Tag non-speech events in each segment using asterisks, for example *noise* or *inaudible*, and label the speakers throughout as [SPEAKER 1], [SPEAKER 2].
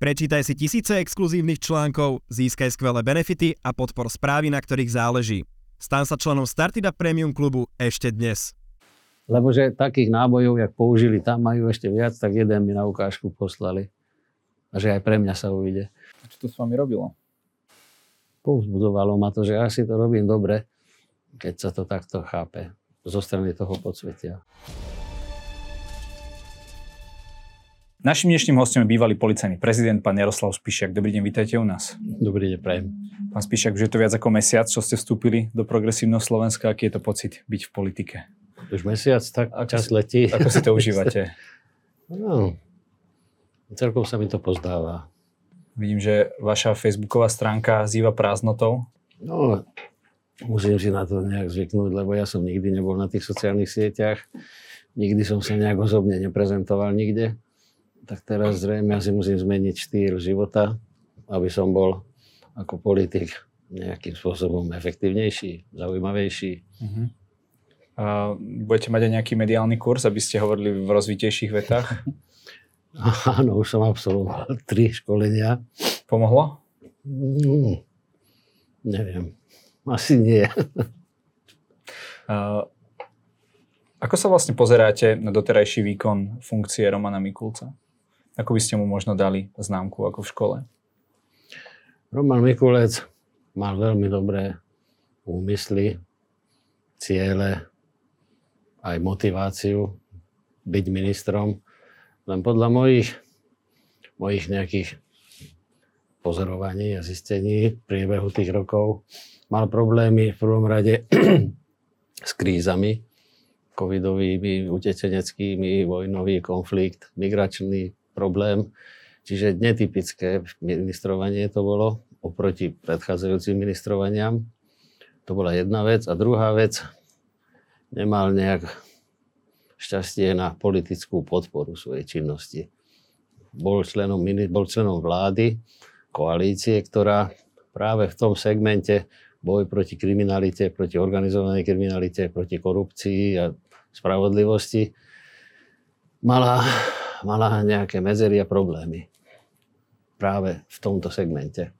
[SPEAKER 1] Prečítaj si tisíce exkluzívnych článkov, získaj skvelé benefity a podpor správy, na ktorých záleží. Stan sa členom Startida Premium klubu ešte dnes.
[SPEAKER 2] Lebo že takých nábojov, jak použili tam, majú ešte viac, tak jeden mi na ukážku poslali. A že aj pre mňa sa uvide.
[SPEAKER 3] A čo to s vami robilo?
[SPEAKER 2] Povzbudovalo ma to, že asi to robím dobre, keď sa to takto chápe zo strany toho podsvetia.
[SPEAKER 3] Našim dnešným hostom je bývalý policajný prezident, pán Jaroslav Spišiak. Dobrý deň, vítajte u nás.
[SPEAKER 2] Dobrý deň, prajem.
[SPEAKER 3] Pán Spišiak, už je to viac ako mesiac, čo ste vstúpili do progresívneho Slovenska. Aký je to pocit byť v politike?
[SPEAKER 2] Už mesiac, tak
[SPEAKER 3] Ako
[SPEAKER 2] čas
[SPEAKER 3] si-
[SPEAKER 2] letí.
[SPEAKER 3] Ako si to *laughs* užívate?
[SPEAKER 2] No, celkom sa mi to pozdáva.
[SPEAKER 3] Vidím, že vaša facebooková stránka zýva prázdnotou.
[SPEAKER 2] No, musím si na to nejak zvyknúť, lebo ja som nikdy nebol na tých sociálnych sieťach. Nikdy som sa nejak osobne neprezentoval nikde. Tak teraz zrejme asi musím zmeniť štýl života, aby som bol ako politik nejakým spôsobom efektívnejší, zaujímavejší.
[SPEAKER 3] Uh-huh. A budete mať aj nejaký mediálny kurz, aby ste hovorili v rozvitejších vetách? *laughs*
[SPEAKER 2] Áno, už som absolvoval tri školenia.
[SPEAKER 3] Pomohlo?
[SPEAKER 2] Mm, neviem, asi nie.
[SPEAKER 3] A ako sa vlastne pozeráte na doterajší výkon funkcie Romana Mikulca? Ako by ste mu možno dali známku ako v škole?
[SPEAKER 2] Roman Mikulec mal veľmi dobré úmysly, ciele, aj motiváciu byť ministrom. Len podľa mojich, mojich nejakých pozorovaní a zistení v priebehu tých rokov mal problémy v prvom rade *clears throat* s krízami, covidovými, utečeneckými, vojnový konflikt, migračný problém. Čiže netypické ministrovanie to bolo oproti predchádzajúcim ministrovaniam. To bola jedna vec. A druhá vec, nemal nejak šťastie na politickú podporu svojej činnosti. Bol členom, bol členom vlády, koalície, ktorá práve v tom segmente boj proti kriminalite, proti organizovanej kriminalite, proti korupcii a spravodlivosti mala, mala nejaké medzery a problémy práve v tomto segmente.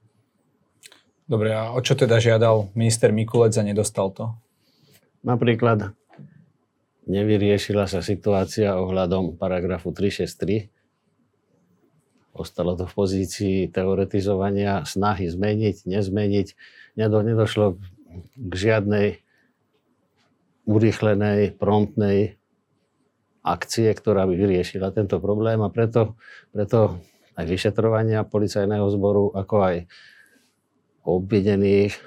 [SPEAKER 3] Dobre, a o čo teda žiadal minister Mikulec a nedostal to?
[SPEAKER 2] Napríklad nevyriešila sa situácia ohľadom paragrafu 363. Ostalo to v pozícii teoretizovania, snahy zmeniť, nezmeniť. Nedo, nedošlo k žiadnej urýchlenej, promptnej akcie, ktorá by vyriešila tento problém a preto, preto aj vyšetrovania policajného zboru, ako aj obvinených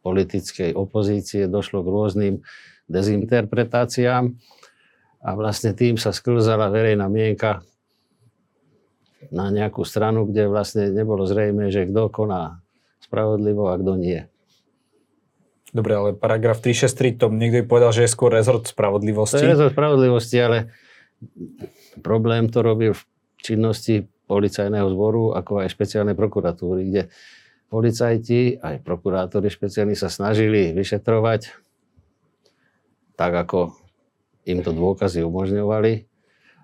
[SPEAKER 2] politickej opozície došlo k rôznym dezinterpretáciám a vlastne tým sa sklzala verejná mienka na nejakú stranu, kde vlastne nebolo zrejme, že kto koná spravodlivo a kto nie.
[SPEAKER 3] Dobre, ale paragraf 363, to niekto by povedal, že je skôr rezort
[SPEAKER 2] To
[SPEAKER 3] spravodlivosti.
[SPEAKER 2] je rezort spravodlivosti, ale problém to robí v činnosti policajného zboru, ako aj špeciálnej prokuratúry, kde policajti, aj prokurátori špeciálni sa snažili vyšetrovať tak, ako im to dôkazy umožňovali.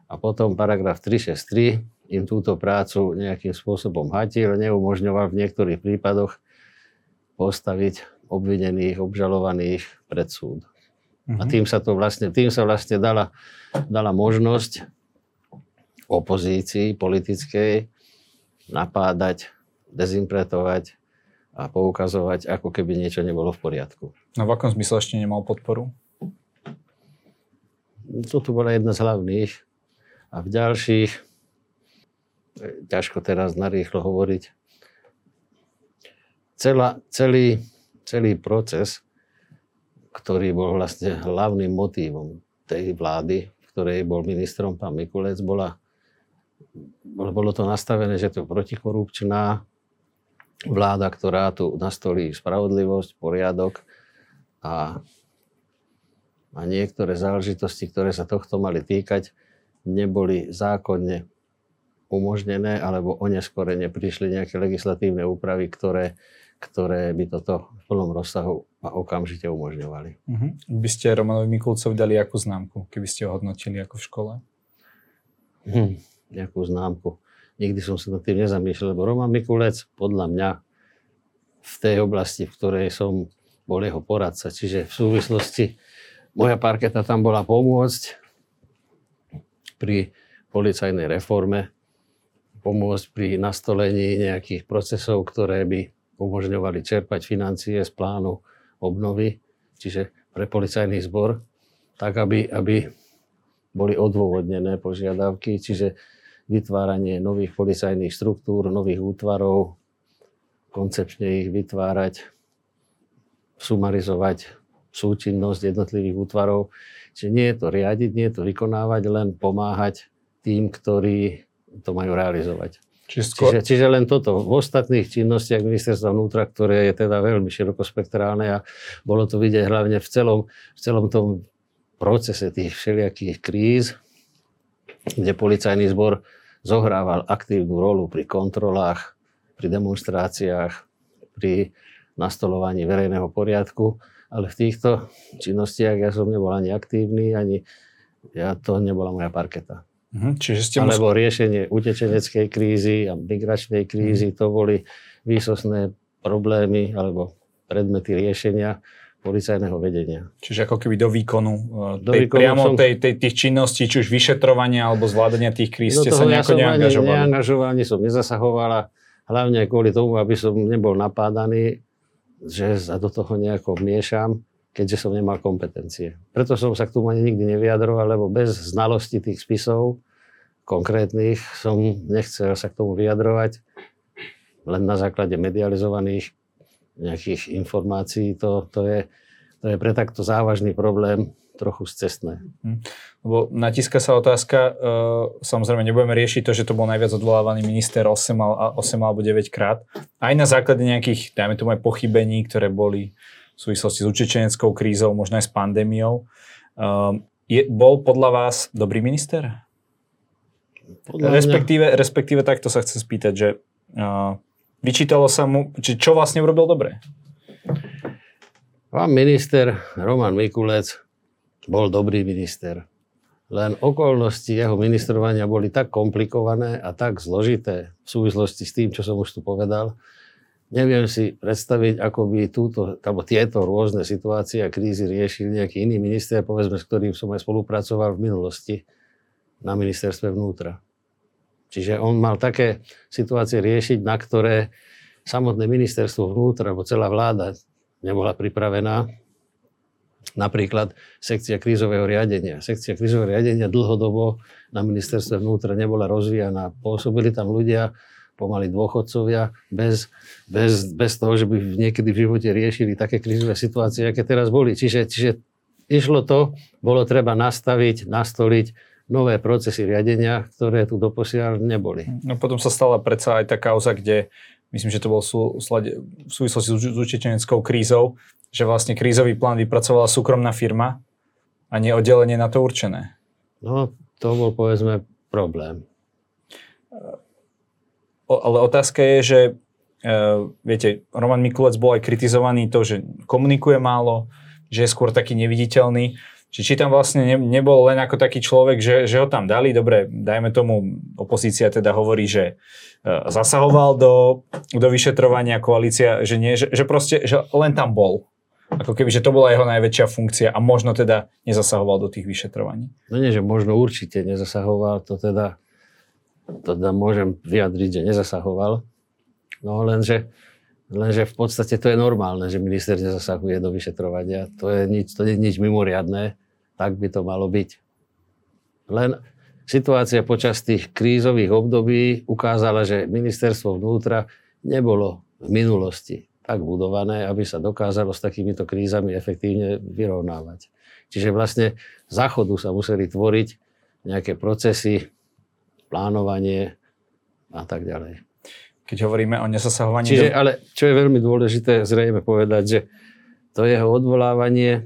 [SPEAKER 2] A potom paragraf 363 im túto prácu nejakým spôsobom hatil, neumožňoval v niektorých prípadoch postaviť obvinených, obžalovaných pred súd. A
[SPEAKER 3] Mhm.
[SPEAKER 2] tým sa to vlastne, tým sa vlastne dala, dala možnosť opozícii politickej napádať, dezinterpretovať a poukazovať, ako keby niečo nebolo v poriadku.
[SPEAKER 3] No v akom zmysle ešte nemal podporu?
[SPEAKER 2] Toto bola jedna z hlavných. A v ďalších, ťažko teraz narýchlo hovoriť, celá, celý, celý proces, ktorý bol vlastne hlavným motívom tej vlády, v ktorej bol ministrom pán Mikulec, bola, bolo, to nastavené, že to je protikorupčná vláda, ktorá tu nastolí spravodlivosť, poriadok a, a niektoré záležitosti, ktoré sa tohto mali týkať, neboli zákonne umožnené alebo oneskorene prišli nejaké legislatívne úpravy, ktoré, ktoré by toto v plnom rozsahu a okamžite umožňovali.
[SPEAKER 3] Uh-huh. By ste Romanovi Mikulcovi dali akú známku, keby ste ho hodnotili ako v škole?
[SPEAKER 2] Hm, nejakú známku. nikdy som sa nad tým nezamýšľal, lebo Roman Mikulec podľa mňa v tej oblasti, v ktorej som bol jeho poradca, čiže v súvislosti moja parketa tam bola pomôcť pri policajnej reforme, pomôcť pri nastolení nejakých procesov, ktoré by umožňovali čerpať financie z plánu obnovy, čiže pre policajný zbor, tak aby, aby boli odôvodnené požiadavky, čiže vytváranie nových policajných štruktúr, nových útvarov, koncepčne ich vytvárať, sumarizovať súčinnosť jednotlivých útvarov. Čiže nie je to riadiť, nie je to vykonávať, len pomáhať tým, ktorí to majú realizovať. Čiže, skôr... čiže, čiže len toto. V ostatných činnostiach ministerstva vnútra, ktoré je teda veľmi širokospektrálne a bolo to vidieť hlavne v celom, v celom tom procese tých všelijakých kríz, kde policajný zbor zohrával aktívnu rolu pri kontrolách, pri demonstráciách, pri nastolovaní verejného poriadku, ale v týchto činnostiach ja som nebol ani aktívny, ani ja, to nebola moja parketa.
[SPEAKER 3] Mhm, čiže ste
[SPEAKER 2] Alebo musel... riešenie utečeneckej krízy a migračnej krízy, mhm. to boli výsosné problémy alebo predmety riešenia policajného vedenia.
[SPEAKER 3] Čiže ako keby do výkonu, e, do tej, výkonu priamo som... tej, tej, tých činností, či už vyšetrovania alebo zvládania tých kríz, ste sa nejako ja neangažovali?
[SPEAKER 2] Ani neangažoval, ani som nezasahoval a hlavne kvôli tomu, aby som nebol napádaný, že sa do toho nejako miešam, keďže som nemal kompetencie. Preto som sa k tomu ani nikdy nevyjadroval, lebo bez znalosti tých spisov konkrétnych som nechcel sa k tomu vyjadrovať. Len na základe medializovaných nejakých informácií to, to, je, to je pre takto závažný problém trochu scestné. Hm.
[SPEAKER 3] Lebo natíska sa otázka, e, samozrejme nebudeme riešiť to, že to bol najviac odvolávaný minister 8, 8 alebo 9 krát. Aj na základe nejakých, dajme tomu aj pochybení, ktoré boli v súvislosti s učečeneckou krízou, možno aj s pandémiou. E, je, bol podľa vás dobrý minister? Podľa respektíve, mňa... respektíve takto sa chcem spýtať, že uh, vyčítalo sa mu, či čo vlastne urobil dobre?
[SPEAKER 2] Pán minister Roman Mikulec bol dobrý minister. Len okolnosti jeho ministrovania boli tak komplikované a tak zložité v súvislosti s tým, čo som už tu povedal. Neviem si predstaviť, ako by túto, alebo tieto rôzne situácie a krízy riešil nejaký iný minister, povedzme, s ktorým som aj spolupracoval v minulosti na ministerstve vnútra. Čiže on mal také situácie riešiť, na ktoré samotné ministerstvo vnútra, alebo celá vláda nebola pripravená. Napríklad sekcia krízového riadenia. Sekcia krízového riadenia dlhodobo na ministerstve vnútra nebola rozvíjana. Pôsobili tam ľudia, pomaly dôchodcovia, bez, bez, bez toho, že by niekedy v živote riešili také krízové situácie, aké teraz boli. Čiže, čiže išlo to, bolo treba nastaviť, nastoliť nové procesy riadenia, ktoré tu doposiaľ neboli.
[SPEAKER 3] No potom sa stala predsa aj tá kauza, kde myslím, že to bol sú, v súvislosti s učečeneckou krízou, že vlastne krízový plán vypracovala súkromná firma a nie oddelenie na to určené.
[SPEAKER 2] No, to bol povedzme problém.
[SPEAKER 3] Ale otázka je, že uh, viete, Roman Mikulec bol aj kritizovaný to, že komunikuje málo, že je skôr taký neviditeľný. Či, či tam vlastne ne, nebol len ako taký človek, že, že ho tam dali, dobre, dajme tomu, opozícia teda hovorí, že uh, zasahoval do, do vyšetrovania koalícia, že nie, že, že proste, že len tam bol. Ako keby, že to bola jeho najväčšia funkcia a možno teda nezasahoval do tých vyšetrovaní.
[SPEAKER 2] No nie, že možno určite nezasahoval, to teda, teda môžem vyjadriť, že nezasahoval. No lenže, lenže v podstate to je normálne, že minister nezasahuje do vyšetrovania. To je nič, to je nič mimoriadné tak by to malo byť. Len situácia počas tých krízových období ukázala, že ministerstvo vnútra nebolo v minulosti tak budované, aby sa dokázalo s takýmito krízami efektívne vyrovnávať. Čiže vlastne záchodu sa museli tvoriť nejaké procesy, plánovanie a tak ďalej.
[SPEAKER 3] Keď hovoríme o nesasahovaní...
[SPEAKER 2] Čiže, do... ale čo je veľmi dôležité zrejme povedať, že to jeho odvolávanie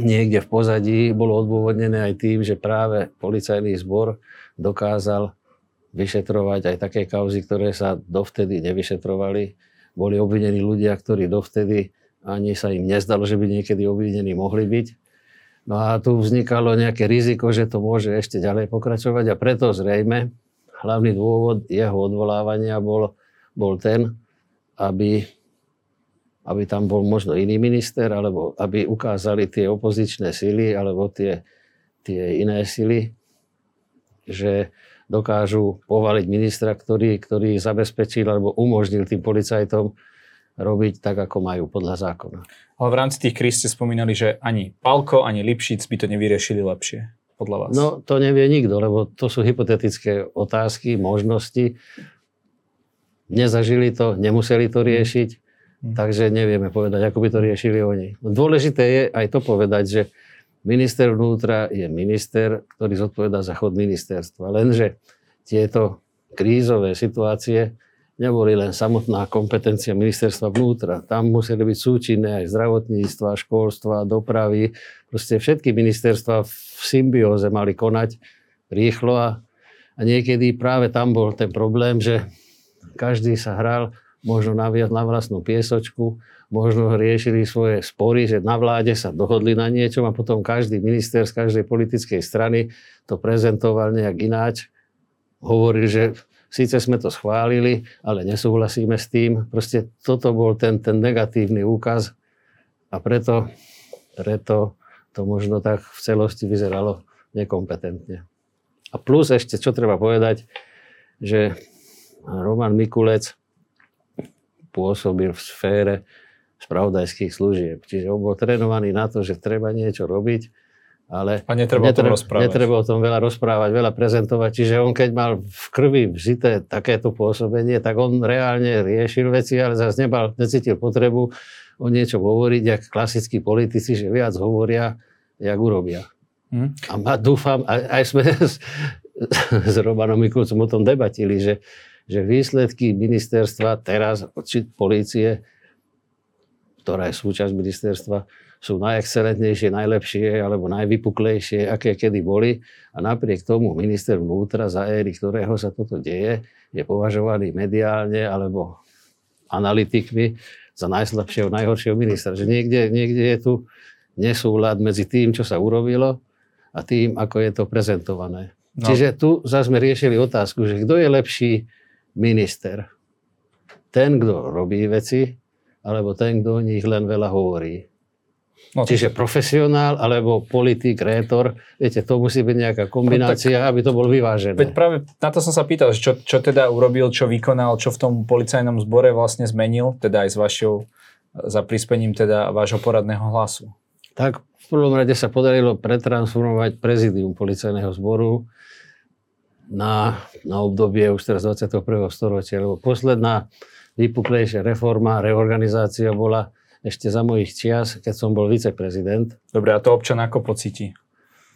[SPEAKER 2] niekde v pozadí bolo odôvodnené aj tým, že práve policajný zbor dokázal vyšetrovať aj také kauzy, ktoré sa dovtedy nevyšetrovali. Boli obvinení ľudia, ktorí dovtedy ani sa im nezdalo, že by niekedy obvinení mohli byť. No a tu vznikalo nejaké riziko, že to môže ešte ďalej pokračovať a preto zrejme hlavný dôvod jeho odvolávania bol, bol ten, aby, aby tam bol možno iný minister, alebo aby ukázali tie opozičné sily, alebo tie, tie iné sily, že dokážu povaliť ministra, ktorý, ktorý zabezpečil alebo umožnil tým policajtom robiť tak, ako majú podľa zákona.
[SPEAKER 3] Ale v rámci tých kríz ste spomínali, že ani Palko, ani Lipšic by to nevyriešili lepšie, podľa vás.
[SPEAKER 2] No, to nevie nikto, lebo to sú hypotetické otázky, možnosti. Nezažili to, nemuseli to riešiť, hmm. takže nevieme povedať, ako by to riešili oni. Dôležité je aj to povedať, že Minister vnútra je minister, ktorý zodpoveda za chod ministerstva. Lenže tieto krízové situácie neboli len samotná kompetencia ministerstva vnútra. Tam museli byť súčinné aj zdravotníctva, školstva, dopravy. Proste všetky ministerstva v symbióze mali konať rýchlo a, a niekedy práve tam bol ten problém, že každý sa hral možno naviať na vlastnú piesočku možno riešili svoje spory, že na vláde sa dohodli na niečom a potom každý minister z každej politickej strany to prezentoval nejak ináč. Hovoril, že síce sme to schválili, ale nesúhlasíme s tým. Proste toto bol ten, ten negatívny úkaz a preto, preto to možno tak v celosti vyzeralo nekompetentne. A plus ešte, čo treba povedať, že Roman Mikulec pôsobil v sfére spravodajských služieb. Čiže on bol trénovaný na to, že treba niečo robiť, ale
[SPEAKER 3] a netreba, netreba, o tom rozprávať.
[SPEAKER 2] netreba o tom veľa rozprávať, veľa prezentovať. Čiže on keď mal v krvi vžité takéto pôsobenie, tak on reálne riešil veci, ale zase nebal, necítil potrebu o niečo hovoriť, jak klasickí politici, že viac hovoria, jak urobia. Hmm. A ma, dúfam, aj, aj sme *laughs* s, s Romanom Mikulcom o tom debatili, že, že výsledky ministerstva teraz, či polície, ktorá je súčasť ministerstva, sú najexcelentnejšie, najlepšie alebo najvypuklejšie, aké kedy boli. A napriek tomu minister vnútra, za éry ktorého sa toto deje, je považovaný mediálne alebo analytikmi za najslabšieho, najhoršieho ministra. Že niekde, niekde je tu nesúlad medzi tým, čo sa urobilo a tým, ako je to prezentované. No. Čiže tu zase sme riešili otázku, že kto je lepší minister? Ten, kto robí veci, alebo ten, kto o nich len veľa hovorí. No, Čiže profesionál alebo politik, rétor, viete, to musí byť nejaká kombinácia, no, tak, aby to bolo vyvážené.
[SPEAKER 3] Veď práve na to som sa pýtal, čo, čo teda urobil, čo vykonal, čo v tom policajnom zbore vlastne zmenil, teda aj s vašou, za prispením teda vášho poradného hlasu.
[SPEAKER 2] Tak v prvom rade sa podarilo pretransformovať prezidium policajného zboru na, na obdobie už teraz 21. storočia, lebo posledná vypuklejšia reforma, reorganizácia bola ešte za mojich čias, keď som bol viceprezident.
[SPEAKER 3] Dobre, a to občan ako pocíti?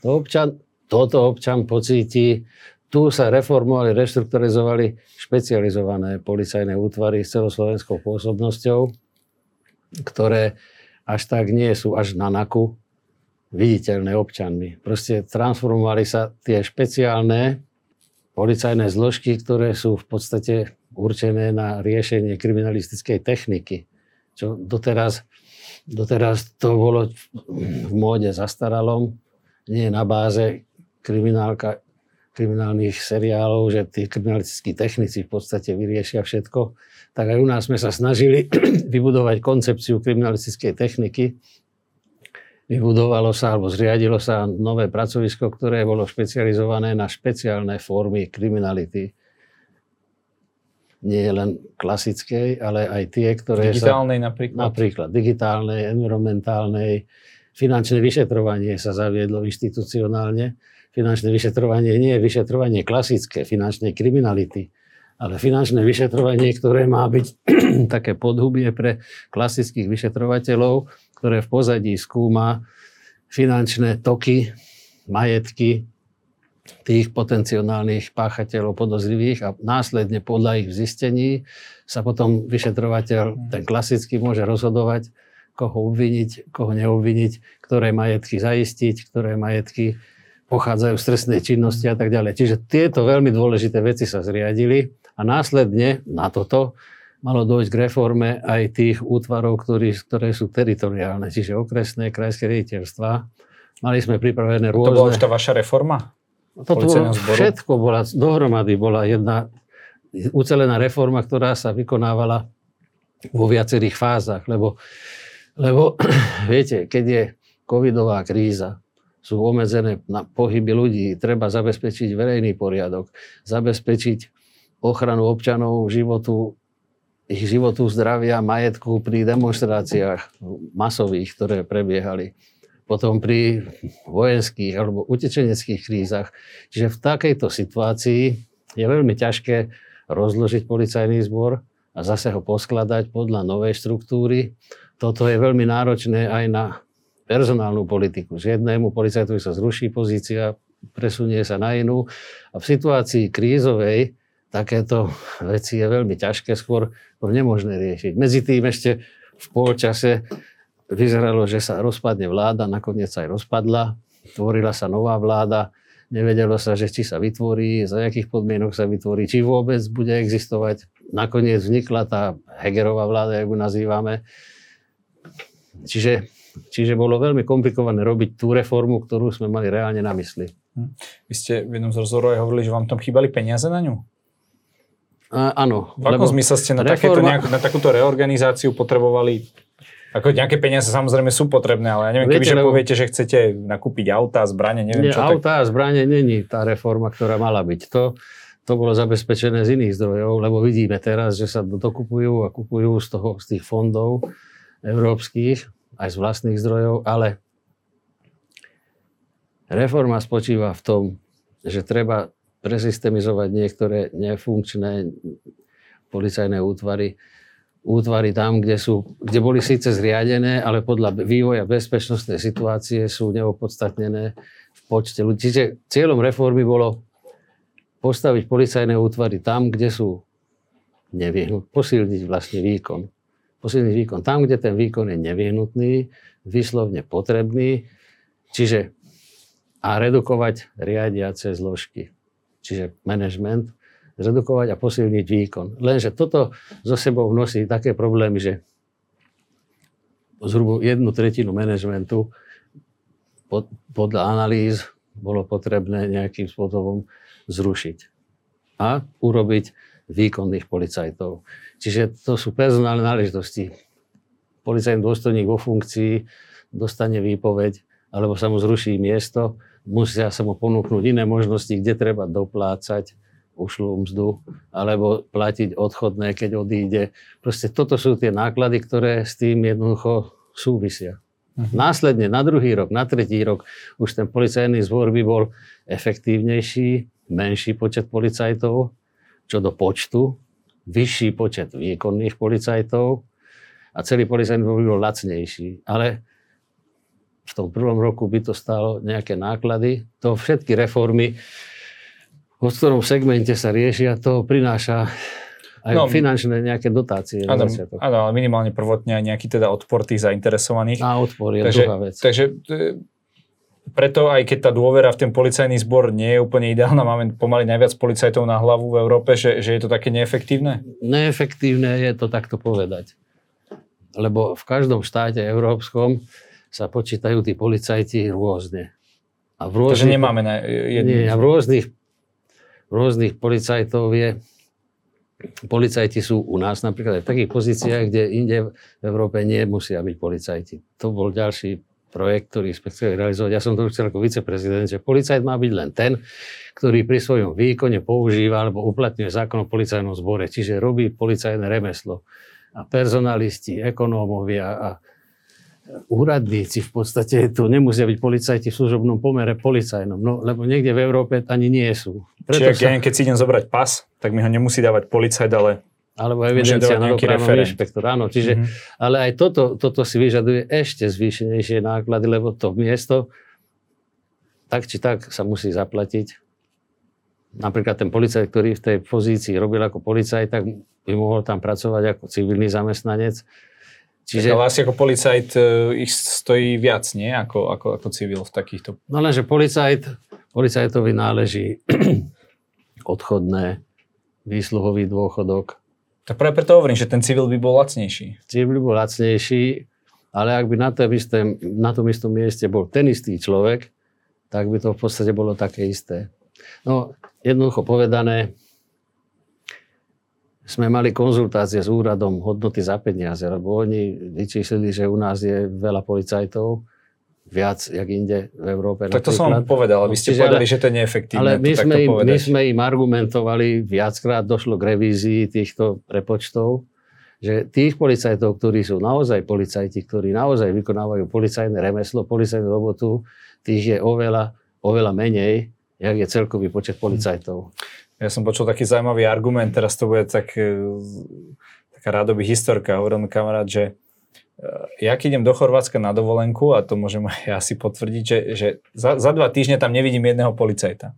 [SPEAKER 2] To občan, toto občan pocíti. Tu sa reformovali, reštrukturalizovali špecializované policajné útvary s celoslovenskou pôsobnosťou, ktoré až tak nie sú až na naku viditeľné občanmi. Proste transformovali sa tie špeciálne policajné zložky, ktoré sú v podstate určené na riešenie kriminalistickej techniky. Čo doteraz, doteraz to bolo v móde zastaralom, nie na báze kriminálka, kriminálnych seriálov, že tí kriminalistickí technici v podstate vyriešia všetko. Tak aj u nás sme sa snažili *clears throat* vybudovať koncepciu kriminalistickej techniky. Vybudovalo sa alebo zriadilo sa nové pracovisko, ktoré bolo špecializované na špeciálne formy kriminality nie len klasickej, ale aj tie, ktoré
[SPEAKER 3] digitálnej sa... napríklad?
[SPEAKER 2] Napríklad digitálnej, environmentálnej. Finančné vyšetrovanie sa zaviedlo inštitucionálne. Finančné vyšetrovanie nie je vyšetrovanie klasické finančnej kriminality, ale finančné vyšetrovanie, ktoré má byť *clears throat* také podhubie pre klasických vyšetrovateľov, ktoré v pozadí skúma finančné toky, majetky, tých potenciálnych páchateľov podozrivých a následne podľa ich zistení sa potom vyšetrovateľ, ten klasický, môže rozhodovať, koho obviniť, koho neobviniť, ktoré majetky zaistiť, ktoré majetky pochádzajú z trestnej činnosti a tak ďalej. Čiže tieto veľmi dôležité veci sa zriadili a následne na toto malo dojsť k reforme aj tých útvarov, ktorý, ktoré sú teritoriálne, čiže okresné, krajské riaditeľstva. Mali sme pripravené rôzne...
[SPEAKER 3] To bola už tá vaša reforma?
[SPEAKER 2] Toto
[SPEAKER 3] zboru?
[SPEAKER 2] všetko bola, dohromady bola jedna ucelená reforma, ktorá sa vykonávala vo viacerých fázach, lebo, lebo *clears throat* viete, keď je covidová kríza, sú obmedzené na pohyby ľudí, treba zabezpečiť verejný poriadok, zabezpečiť ochranu občanov, životu, ich životu, zdravia, majetku pri demonstráciách masových, ktoré prebiehali. Potom pri vojenských alebo utečeneckých krízach. Čiže v takejto situácii je veľmi ťažké rozložiť policajný zbor a zase ho poskladať podľa novej štruktúry. Toto je veľmi náročné aj na personálnu politiku. Z jednému policajtovi sa zruší pozícia, presunie sa na inú. A v situácii krízovej takéto veci je veľmi ťažké, skôr nemožné riešiť. Medzi tým ešte v polčase vyzeralo, že sa rozpadne vláda, nakoniec sa aj rozpadla, tvorila sa nová vláda, nevedelo sa, že či sa vytvorí, za akých podmienok sa vytvorí, či vôbec bude existovať. Nakoniec vznikla tá Hegerová vláda, ako nazývame. Čiže Čiže bolo veľmi komplikované robiť tú reformu, ktorú sme mali reálne na mysli. Hm.
[SPEAKER 3] Vy ste v jednom z rozhovorov aj hovorili, že vám tam chýbali peniaze na ňu?
[SPEAKER 2] A, áno.
[SPEAKER 3] V akom zmysle ste na, reforma... takéto na takúto reorganizáciu potrebovali ako nejaké peniaze samozrejme sú potrebné, ale ja neviem, Viete, kebyže lebo... poviete, že chcete nakúpiť auta, zbranie, neviem
[SPEAKER 2] nie,
[SPEAKER 3] čo.
[SPEAKER 2] Auta tak... a zbranie není tá reforma, ktorá mala byť. To, to bolo zabezpečené z iných zdrojov, lebo vidíme teraz, že sa dokupujú a kupujú z, toho, z tých fondov európskych aj z vlastných zdrojov, ale reforma spočíva v tom, že treba presystemizovať niektoré nefunkčné policajné útvary, útvary tam, kde, sú, kde boli síce zriadené, ale podľa vývoja bezpečnostnej situácie sú neopodstatnené v počte ľudí. Čiže cieľom reformy bolo postaviť policajné útvary tam, kde sú nevyhnutné, posilniť vlastne výkon posilniť výkon tam, kde ten výkon je nevyhnutný, vyslovne potrebný, čiže a redukovať riadiace zložky, čiže management, zredukovať a posilniť výkon. Lenže toto zo sebou nosí také problémy, že zhruba jednu tretinu manažmentu pod, podľa analýz bolo potrebné nejakým spôsobom zrušiť a urobiť výkonných policajtov. Čiže to sú personálne náležitosti. Policajný dôstojník vo funkcii dostane výpoveď, alebo sa mu zruší miesto, musia sa mu ponúknuť iné možnosti, kde treba doplácať ušlú mzdu, alebo platiť odchodné, keď odíde. Proste toto sú tie náklady, ktoré s tým jednoducho súvisia. Uh-huh. Následne na druhý rok, na tretí rok už ten policajný zbor by bol efektívnejší, menší počet policajtov, čo do počtu, vyšší počet výkonných policajtov a celý policajný by bol lacnejší. Ale v tom prvom roku by to stalo nejaké náklady. To všetky reformy, v ktorom segmente sa riešia, to prináša aj no, finančné nejaké dotácie.
[SPEAKER 3] Áno, áno, ale minimálne prvotne aj nejaký teda odpor tých zainteresovaných.
[SPEAKER 2] A odpor je
[SPEAKER 3] takže,
[SPEAKER 2] druhá vec.
[SPEAKER 3] Takže preto aj keď tá dôvera v ten policajný zbor nie je úplne ideálna, máme pomaly najviac policajtov na hlavu v Európe, že, že je to také neefektívne?
[SPEAKER 2] Neefektívne je to takto povedať. Lebo v každom štáte európskom sa počítajú tí policajti rôzne.
[SPEAKER 3] A v rôznych, Takže nemáme na jedný...
[SPEAKER 2] Nie, a v rôznych, rôznych policajtov je policajti sú u nás napríklad aj v takých pozíciách, kde inde v Európe nemusia byť policajti. To bol ďalší projekt, ktorý sme chceli realizovať. Ja som to chcel ako viceprezident, že policajt má byť len ten, ktorý pri svojom výkone používa alebo uplatňuje zákon o policajnom zbore, čiže robí policajné remeslo. A personalisti, ekonómovia a úradníci v podstate tu nemusia byť policajti v služobnom pomere policajnom, no, lebo niekde v Európe ani nie sú.
[SPEAKER 3] Preto Čiže sa... keď si idem zobrať pas, tak mi ho nemusí dávať policajt, ale
[SPEAKER 2] alebo evidencia na dopravnom inšpektor. Áno, čiže, mm-hmm. ale aj toto, toto si vyžaduje ešte zvýšenejšie náklady, lebo to miesto tak či tak sa musí zaplatiť. Napríklad ten policajt, ktorý v tej pozícii robil ako policajt, tak by mohol tam pracovať ako civilný zamestnanec.
[SPEAKER 3] Čiže... Ale asi ako policajt e, ich stojí viac, nie? Ako, ako, ako civil v takýchto...
[SPEAKER 2] No lenže policajt, policajtovi náleží *clears throat* odchodné, výsluhový dôchodok,
[SPEAKER 3] tak práve preto hovorím, že ten civil by bol lacnejší.
[SPEAKER 2] Civil by bol lacnejší, ale ak by na tom, istom, na tom istom mieste bol ten istý človek, tak by to v podstate bolo také isté. No, jednoducho povedané, sme mali konzultácie s úradom hodnoty za peniaze, lebo oni vyčíslili, že u nás je veľa policajtov, viac, jak inde v Európe.
[SPEAKER 3] Tak to som vám povedal, vy ste povedali, ale, že to je neefektívne.
[SPEAKER 2] Ale my sme, im, my sme im argumentovali, viackrát došlo k revízii týchto prepočtov, že tých policajtov, ktorí sú naozaj policajti, ktorí naozaj vykonávajú policajné remeslo, policajnú robotu, tých je oveľa, oveľa menej, jak je celkový počet policajtov.
[SPEAKER 3] Ja som počul taký zaujímavý argument, teraz to bude tak, e, taká rádoby historka, hovoril mi kamarát, že e, ja keď idem do Chorvátska na dovolenku, a to môžem aj ja si potvrdiť, že, že za, za dva týždne tam nevidím jedného policajta.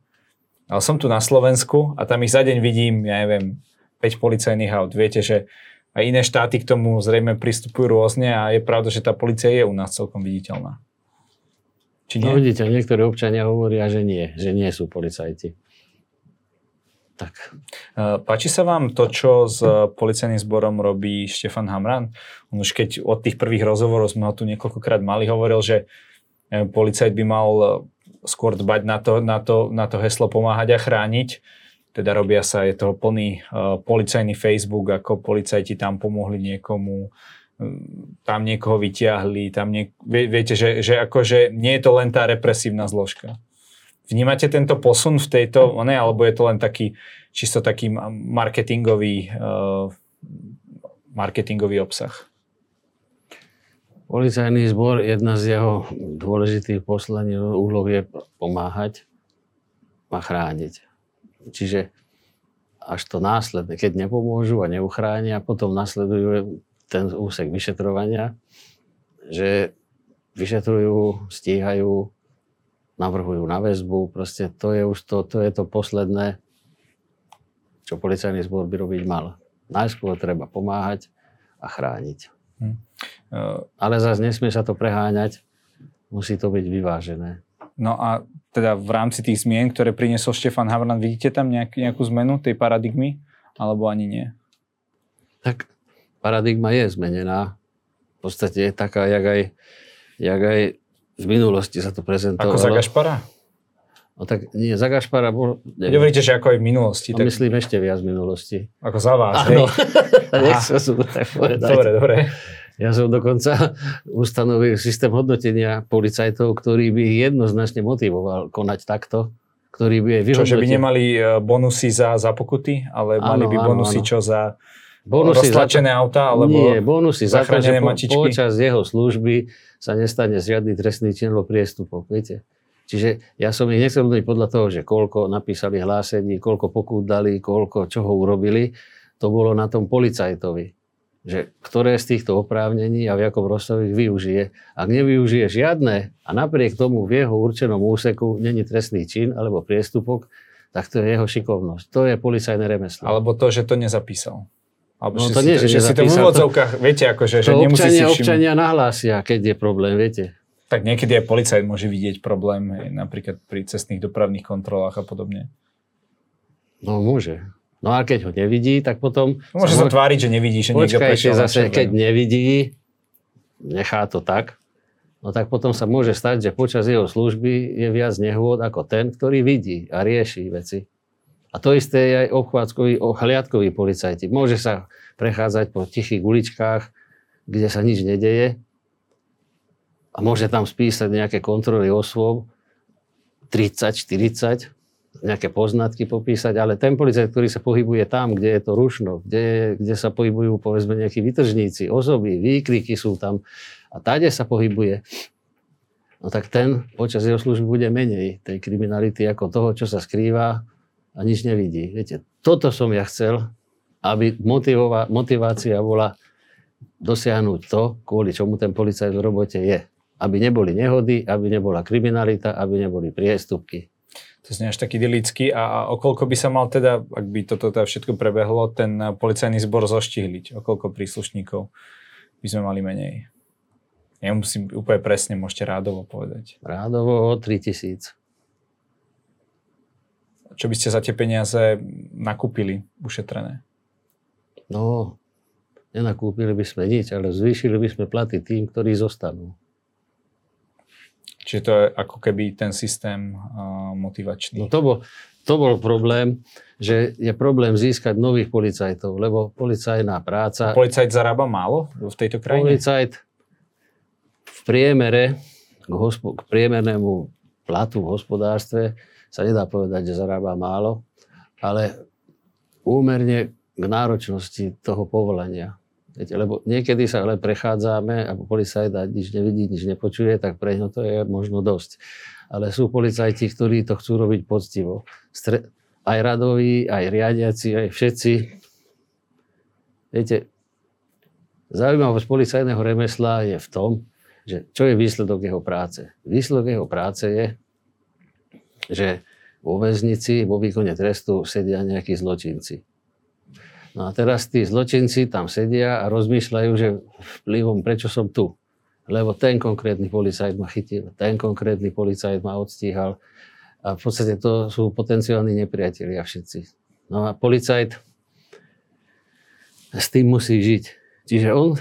[SPEAKER 3] Ale som tu na Slovensku a tam ich za deň vidím, ja neviem, 5 policajných aut. Viete, že aj iné štáty k tomu zrejme pristupujú rôzne a je pravda, že tá policia je u nás celkom viditeľná.
[SPEAKER 2] Či nie? No vidíte, niektorí občania hovoria, že nie, že nie sú policajti.
[SPEAKER 3] Tak. E, páči sa vám to, čo s policajným zborom robí Štefan Hamran? On už keď od tých prvých rozhovorov sme ho tu niekoľkokrát mali, hovoril, že e, policajt by mal e, skôr dbať na to, na to, na to heslo pomáhať a chrániť. Teda robia sa, je toho plný uh, policajný Facebook, ako policajti tam pomohli niekomu, tam niekoho vyťahli, tam nie, viete, že, že akože nie je to len tá represívna zložka. Vnímate tento posun v tejto, ne, alebo je to len taký čisto taký marketingový, uh, marketingový obsah?
[SPEAKER 2] Policajný zbor, jedna z jeho dôležitých poslaní, úloh je pomáhať a chrániť. Čiže až to následne, keď nepomôžu a neuchránia, potom nasleduje ten úsek vyšetrovania, že vyšetrujú, stíhajú, navrhujú na väzbu. Proste to je už to, to, je to posledné, čo policajný zbor by robiť mal. Najskôr treba pomáhať a chrániť. Hm. Uh, Ale zase nesmie sa to preháňať, musí to byť vyvážené.
[SPEAKER 3] No a teda v rámci tých zmien, ktoré priniesol Štefan Havran, vidíte tam nejak, nejakú zmenu tej paradigmy? Alebo ani nie?
[SPEAKER 2] Tak paradigma je zmenená. V podstate je taká, jak aj, jak aj v minulosti sa to prezentovalo.
[SPEAKER 3] Ako za Gašpara?
[SPEAKER 2] No tak nie, za Gašpara bol...
[SPEAKER 3] Neviem. Hovoríte, že ako aj v minulosti.
[SPEAKER 2] No, tak... Myslím ešte viac v minulosti.
[SPEAKER 3] Ako za vás,
[SPEAKER 2] Áno, nechcel som to tak povedať.
[SPEAKER 3] Dobre, dobre.
[SPEAKER 2] Ja som dokonca ustanovil systém hodnotenia policajtov, ktorý by ich jednoznačne motivoval konať takto, ktorý by aj vyhodnotil.
[SPEAKER 3] Čo, že by nemali e, bonusy za, za pokuty, ale áno, mali by bonusy áno, áno. čo za bonusy roztlačené za auta? Alebo
[SPEAKER 2] nie, bonusy za to, že po, počas jeho služby sa nestane žiadny trestný čin alebo priestupok, viete. Čiže ja som ich nechcel hodnotiť podľa toho, že koľko napísali hlásení, koľko pokút dali, koľko čoho urobili. To bolo na tom policajtovi. Že ktoré z týchto oprávnení a v jakom rozsahu ich využije. Ak nevyužije žiadne a napriek tomu v jeho určenom úseku není trestný čin alebo priestupok, tak to je jeho šikovnosť. To je policajné remeslo.
[SPEAKER 3] Alebo to, že to nezapísal. Alebo no, to nie, že, že si to v úvodzovkách, viete, akože, že
[SPEAKER 2] to nemusí občania, si občania nahlásia, keď je problém, viete.
[SPEAKER 3] Tak niekedy aj policajt môže vidieť problém, hej, napríklad pri cestných dopravných kontrolách a podobne.
[SPEAKER 2] No môže. No a keď ho nevidí, tak potom...
[SPEAKER 3] No, môže sa tváriť, že nevidí, že niekto prešiel
[SPEAKER 2] zase, keď nevidí, nechá to tak, no tak potom sa môže stať, že počas jeho služby je viac nehôd ako ten, ktorý vidí a rieši veci. A to isté je aj obchádzkový, hliadkový policajti. Môže sa prechádzať po tichých uličkách, kde sa nič nedeje a môže tam spísať nejaké kontroly osôb, 30, 40, nejaké poznatky popísať, ale ten policajt, ktorý sa pohybuje tam, kde je to rušno, kde, kde sa pohybujú povedzme nejakí vytržníci, osoby, výkriky sú tam a táde sa pohybuje, no tak ten počas jeho služby bude menej tej kriminality ako toho, čo sa skrýva a nič nevidí. Viete, toto som ja chcel, aby motivova, motivácia bola dosiahnuť to, kvôli čomu ten policajt v robote je. Aby neboli nehody, aby nebola kriminalita, aby neboli priestupky.
[SPEAKER 3] To znie až taký idylický. A, a okolko by sa mal teda, ak by toto teda všetko prebehlo, ten policajný zbor zoštihliť? Okolko príslušníkov by sme mali menej? Nemusím úplne presne, môžete rádovo povedať.
[SPEAKER 2] Rádovo 3000
[SPEAKER 3] čo by ste za tie peniaze nakúpili ušetrené?
[SPEAKER 2] No, nenakúpili by sme nič, ale zvýšili by sme platy tým, ktorí zostanú.
[SPEAKER 3] Čiže to je ako keby ten systém uh, motivačný.
[SPEAKER 2] No to bol, to bol problém, že je problém získať nových policajtov, lebo policajná práca...
[SPEAKER 3] A policajt zarába málo v tejto krajine?
[SPEAKER 2] Policajt v priemere k, hospo, k priemernému platu v hospodárstve sa nedá povedať, že zarába málo, ale úmerne k náročnosti toho povolania. Viete, lebo niekedy sa ale prechádzame a policajt nič nevidí, nič nepočuje, tak pre ňo to je možno dosť. Ale sú policajti, ktorí to chcú robiť poctivo. Stre- aj radoví, aj riadiaci, aj všetci. Viete, zaujímavosť policajného remesla je v tom, že čo je výsledok jeho práce. Výsledok jeho práce je, že vo väznici, vo výkone trestu sedia nejakí zločinci. No a teraz tí zločinci tam sedia a rozmýšľajú, že vplyvom, prečo som tu. Lebo ten konkrétny policajt ma chytil, ten konkrétny policajt ma odstíhal. A v podstate to sú potenciálni nepriatelia všetci. No a policajt s tým musí žiť. Čiže on,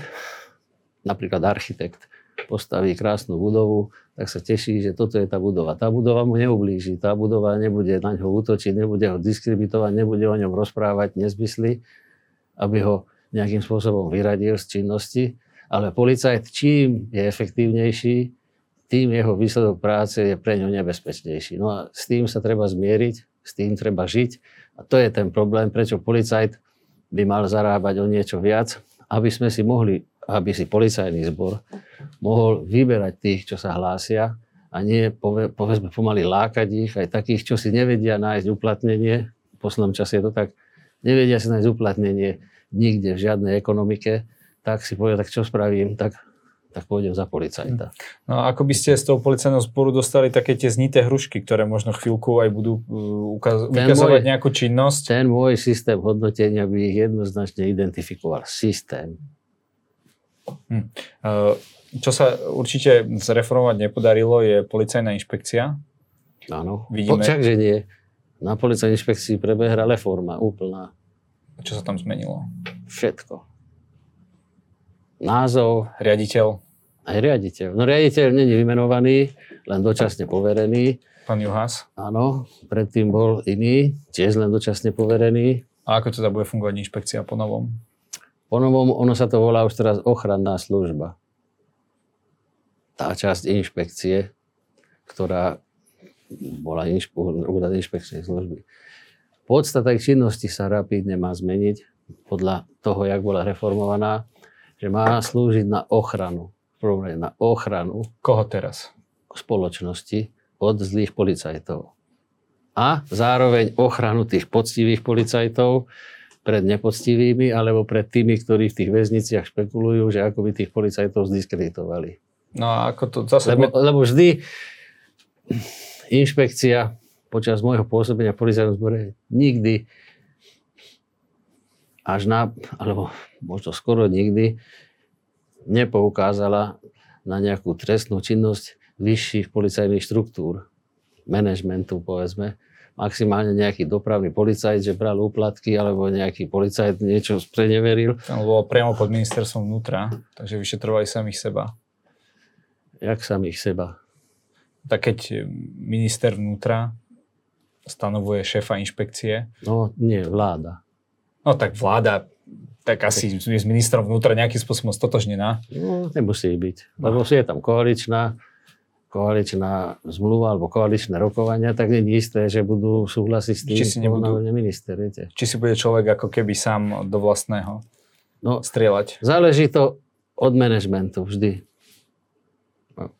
[SPEAKER 2] napríklad architekt, postaví krásnu budovu, tak sa teší, že toto je tá budova. Tá budova mu neublíži, tá budova nebude na ňo útočiť, nebude ho diskrimitovať, nebude o ňom rozprávať nezmysly, aby ho nejakým spôsobom vyradil z činnosti. Ale policajt čím je efektívnejší, tým jeho výsledok práce je pre ňo nebezpečnejší. No a s tým sa treba zmieriť, s tým treba žiť. A to je ten problém, prečo policajt by mal zarábať o niečo viac, aby sme si mohli, aby si policajný zbor mohol vyberať tých, čo sa hlásia a nie, povedzme, pomaly lákať ich, aj takých, čo si nevedia nájsť uplatnenie. V poslednom čase je to tak, nevedia si nájsť uplatnenie nikde v žiadnej ekonomike, tak si povedia, tak čo spravím, tak, tak pôjdem za policajta.
[SPEAKER 3] No a ako by ste z toho policajného sporu dostali také tie znité hrušky, ktoré možno chvíľku aj budú uh, ukaz- ukazovať môj, nejakú činnosť?
[SPEAKER 2] Ten môj systém hodnotenia by ich jednoznačne identifikoval. Systém.
[SPEAKER 3] Hm. Uh, čo sa určite zreformovať nepodarilo, je policajná inšpekcia.
[SPEAKER 2] Áno, Vidíme... počak, že nie. Na policajnej inšpekcii prebehla reforma úplná.
[SPEAKER 3] Čo sa tam zmenilo?
[SPEAKER 2] Všetko. Názov.
[SPEAKER 3] Riaditeľ.
[SPEAKER 2] Aj riaditeľ. No riaditeľ není vymenovaný, len dočasne poverený.
[SPEAKER 3] Pán Juhas.
[SPEAKER 2] Áno, predtým bol iný, tiež len dočasne poverený.
[SPEAKER 3] A ako teda bude fungovať inšpekcia po novom?
[SPEAKER 2] Po novom, ono sa to volá už teraz ochranná služba. Tá časť inšpekcie, ktorá bola inšpe, úrad inšpekčnej služby. Podstata ich činnosti sa rapidne má zmeniť podľa toho, jak bola reformovaná, že má slúžiť na ochranu. Prvom na ochranu.
[SPEAKER 3] Koho teraz?
[SPEAKER 2] Spoločnosti od zlých policajtov. A zároveň ochranu tých poctivých policajtov pred nepoctivými alebo pred tými, ktorí v tých väzniciach špekulujú, že ako by tých policajtov zdiskreditovali.
[SPEAKER 3] No a ako to zase...
[SPEAKER 2] Lebo, lebo vždy inšpekcia počas môjho pôsobenia v policajnom zbore nikdy až na, alebo možno skoro nikdy, nepoukázala na nejakú trestnú činnosť vyšších policajných štruktúr, manažmentu povedzme, maximálne nejaký dopravný policajt, že bral úplatky, alebo nejaký policajt niečo preneveril.
[SPEAKER 3] Tam bolo priamo pod ministerstvom vnútra, takže vyšetrovali samých seba.
[SPEAKER 2] Jak samých seba?
[SPEAKER 3] Tak keď minister vnútra stanovuje šéfa inšpekcie.
[SPEAKER 2] No nie, vláda.
[SPEAKER 3] No tak vláda tak asi je s ministrom vnútra nejakým spôsobom stotožnená.
[SPEAKER 2] No, nemusí byť, lebo si je tam koaličná, koaličná zmluva alebo koaličné rokovania, tak nie je isté, že budú súhlasiť s tým, či si nebudú, minister. Viete.
[SPEAKER 3] Či si bude človek ako keby sám do vlastného no, strieľať.
[SPEAKER 2] Záleží to od manažmentu vždy. No.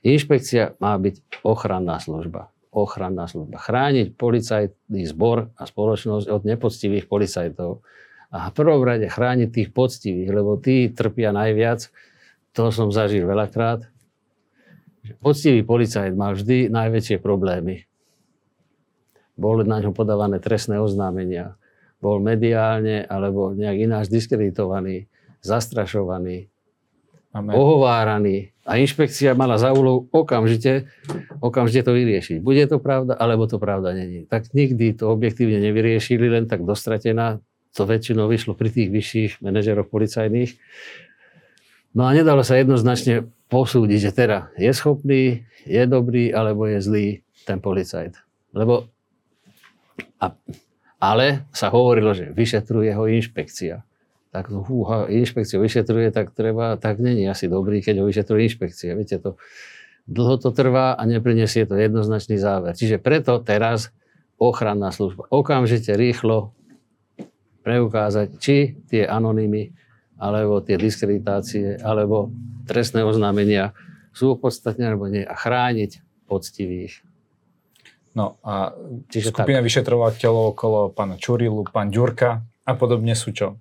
[SPEAKER 2] Inšpekcia má byť ochranná služba ochranná služba. Chrániť policajný zbor a spoločnosť od nepoctivých policajtov. A v prvom rade chrániť tých poctivých, lebo tí trpia najviac. To som zažil veľakrát. Poctivý policajt mal vždy najväčšie problémy. Boli na ňo podávané trestné oznámenia. Bol mediálne alebo nejak ináč diskreditovaný, zastrašovaný, Amen. ohováraný. A inšpekcia mala za úlohu okamžite, okamžite to vyriešiť. Bude to pravda, alebo to pravda není. Tak nikdy to objektívne nevyriešili, len tak dostratená. To väčšinou vyšlo pri tých vyšších manažeroch policajných. No a nedalo sa jednoznačne posúdiť, že teda je schopný, je dobrý alebo je zlý ten policajt. Lebo a, ale sa hovorilo, že vyšetruje ho inšpekcia. Tak húha, inšpekciu vyšetruje, tak treba, tak není asi dobrý, keď ho vyšetruje inšpekcia. Viete, to, dlho to trvá a neprinesie to jednoznačný záver. Čiže preto teraz ochranná služba okamžite rýchlo preukázať, či tie anonymy, alebo tie diskreditácie, alebo trestné oznámenia sú opodstatnené alebo nie a chrániť poctivých.
[SPEAKER 3] No a Čiže skupina tak. vyšetrovateľov okolo pána Čurilu, pán Ďurka a podobne sú čo?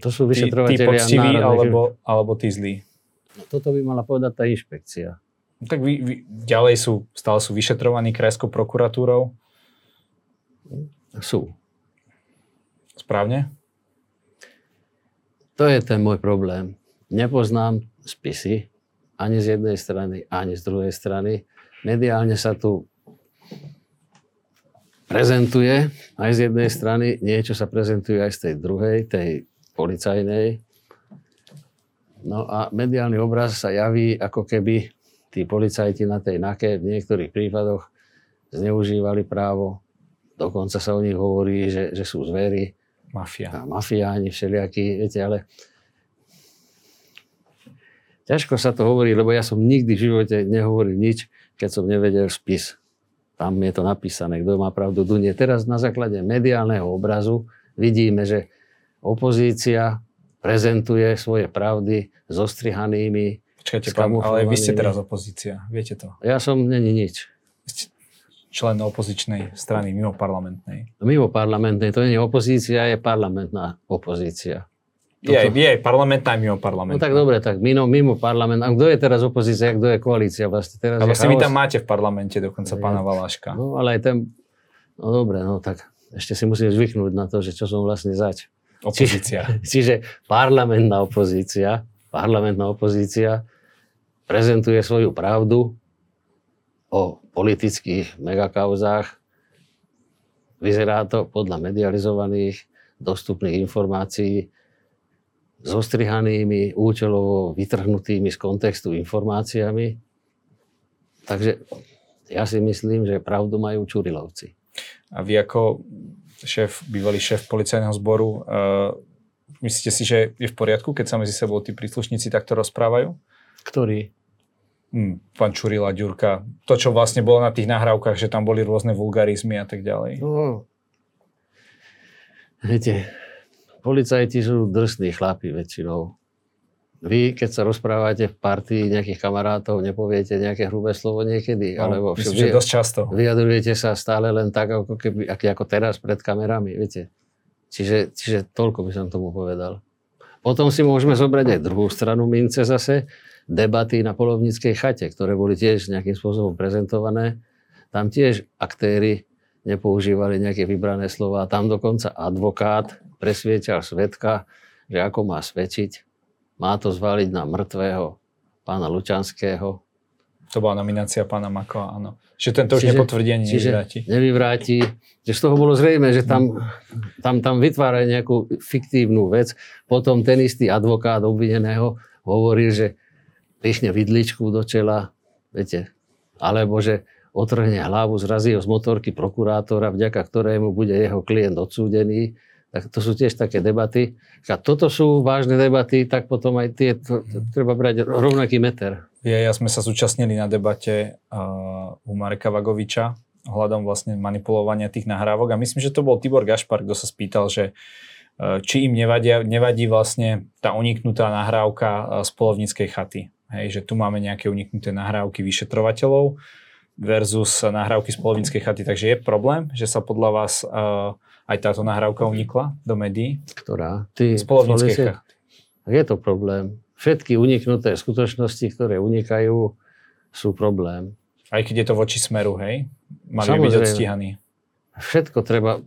[SPEAKER 2] To sú vyšetrovateľia tí, tí
[SPEAKER 3] poctiví alebo, alebo tí zlí?
[SPEAKER 2] No, toto by mala povedať tá inšpekcia.
[SPEAKER 3] No, tak vy, vy, ďalej sú, stále sú vyšetrovaní krajskou prokuratúrou?
[SPEAKER 2] Sú.
[SPEAKER 3] Správne?
[SPEAKER 2] To je ten môj problém. Nepoznám spisy ani z jednej strany, ani z druhej strany. Mediálne sa tu prezentuje aj z jednej strany, niečo sa prezentuje aj z tej druhej, tej policajnej. No a mediálny obraz sa javí, ako keby tí policajti na tej NAKE v niektorých prípadoch zneužívali právo. Dokonca sa o nich hovorí, že, že sú zvery.
[SPEAKER 3] Mafia.
[SPEAKER 2] A mafiáni všelijakí, viete, ale ťažko sa to hovorí, lebo ja som nikdy v živote nehovoril nič, keď som nevedel spis. Tam je to napísané, kto má pravdu, kto nie. Teraz na základe mediálneho obrazu vidíme, že opozícia prezentuje svoje pravdy zostrihanými.
[SPEAKER 3] Počkajte, pán, ale vy ste teraz opozícia, viete to?
[SPEAKER 2] Ja som není nič.
[SPEAKER 3] Člen opozičnej strany, mimo parlamentnej.
[SPEAKER 2] Mimo parlamentnej, to nie je opozícia, je parlamentná opozícia.
[SPEAKER 3] Je, aj, je aj parlamentná, aj mimo parlamentná.
[SPEAKER 2] No tak dobre, tak mimo, mimo parlament. A kto je teraz opozícia, a kto je koalícia? Vlastne teraz
[SPEAKER 3] a vlastne vy tam máte v parlamente dokonca je, pána Valáška.
[SPEAKER 2] No ale aj ten... No dobre, no tak ešte si musím zvyknúť na to, že čo som vlastne zač.
[SPEAKER 3] Opozícia.
[SPEAKER 2] Čiže, čiže parlamentná opozícia, parlamentná opozícia prezentuje svoju pravdu o politických megakauzách. Vyzerá to podľa medializovaných dostupných informácií zostrihanými, účelovo vytrhnutými z kontextu informáciami. Takže ja si myslím, že pravdu majú Čurilovci.
[SPEAKER 3] A vy ako šéf, bývalý šéf policajného zboru, uh, myslíte si, že je v poriadku, keď sa medzi sebou tí príslušníci takto rozprávajú?
[SPEAKER 2] Ktorí?
[SPEAKER 3] Hmm, pán Čurila, Ďurka. To, čo vlastne bolo na tých nahrávkach, že tam boli rôzne vulgarizmy a tak ďalej.
[SPEAKER 2] No, viete, Policajti sú drsní chlapi väčšinou. Vy, keď sa rozprávate v partii nejakých kamarátov, nepoviete nejaké hrubé slovo niekedy?
[SPEAKER 3] No, alebo myslím, vy, že dosť často.
[SPEAKER 2] Vyjadrujete sa stále len tak, ako, keby, ako teraz pred kamerami, viete. Čiže, čiže toľko by som tomu povedal. Potom si môžeme zobrať aj druhú stranu mince zase, debaty na polovníckej chate, ktoré boli tiež nejakým spôsobom prezentované. Tam tiež aktéry nepoužívali nejaké vybrané slova. Tam dokonca advokát presviečal svetka, že ako má svedčiť, má to zvaliť na mŕtvého pána Lučanského.
[SPEAKER 3] To bola nominácia pána Makova, áno. Že tento už nepotvrdí ani nevyvráti.
[SPEAKER 2] Nevyvráti. Že z toho bolo zrejme, že tam, tam, tam vytvárajú nejakú fiktívnu vec. Potom ten istý advokát obvineného hovoril, že pichne vidličku do čela, viete, alebo že otrhne hlavu, zrazí ho z motorky prokurátora, vďaka ktorému bude jeho klient odsúdený tak to sú tiež také debaty. A toto sú vážne debaty, tak potom aj tie treba brať rovnaký meter.
[SPEAKER 3] Ja, ja sme sa zúčastnili na debate uh, u Mareka Vagoviča ohľadom vlastne manipulovania tých nahrávok a myslím, že to bol Tibor Gašpar, kto sa spýtal, že uh, či im nevadia, nevadí vlastne tá uniknutá nahrávka uh, z polovníckej chaty. Hej, že tu máme nejaké uniknuté nahrávky vyšetrovateľov versus nahrávky z polovníckej chaty. Takže je problém, že sa podľa vás uh, aj táto nahrávka unikla do médií?
[SPEAKER 2] Ktorá?
[SPEAKER 3] Ty, Spolovníckej
[SPEAKER 2] Je to problém. Všetky uniknuté skutočnosti, ktoré unikajú, sú problém.
[SPEAKER 3] Aj keď je to voči smeru, hej? Mali by byť odstíhaní.
[SPEAKER 2] Všetko treba,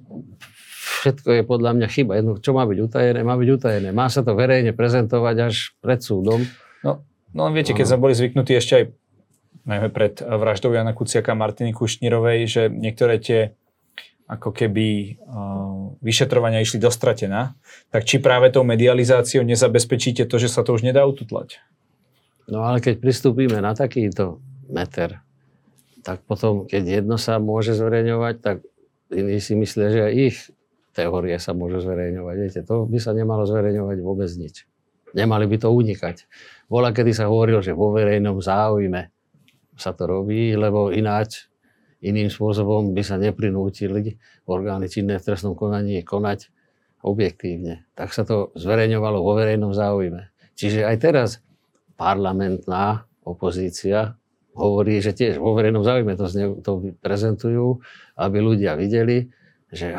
[SPEAKER 2] všetko je podľa mňa chyba. Jedno, čo má byť utajené, má byť utajené. Má sa to verejne prezentovať až pred súdom.
[SPEAKER 3] No, viete, keď sme boli zvyknutí ešte aj najmä pred vraždou Jana Kuciaka a Martiny Kušnírovej, že niektoré tie ako keby uh, vyšetrovania išli dostratená, tak či práve tou medializáciou nezabezpečíte to, že sa to už nedá ututlať?
[SPEAKER 2] No ale keď pristúpime na takýto meter, tak potom, keď jedno sa môže zverejňovať, tak iní si myslia, že aj ich teórie sa môžu zverejňovať. Viete, to by sa nemalo zverejňovať vôbec nič. Nemali by to unikať. Bola, kedy sa hovorilo, že vo verejnom záujme sa to robí, lebo ináč iným spôsobom by sa neprinútili orgány činné v trestnom konaní konať objektívne. Tak sa to zverejňovalo vo verejnom záujme. Čiže aj teraz parlamentná opozícia hovorí, že tiež vo verejnom záujme to, to prezentujú, aby ľudia videli, že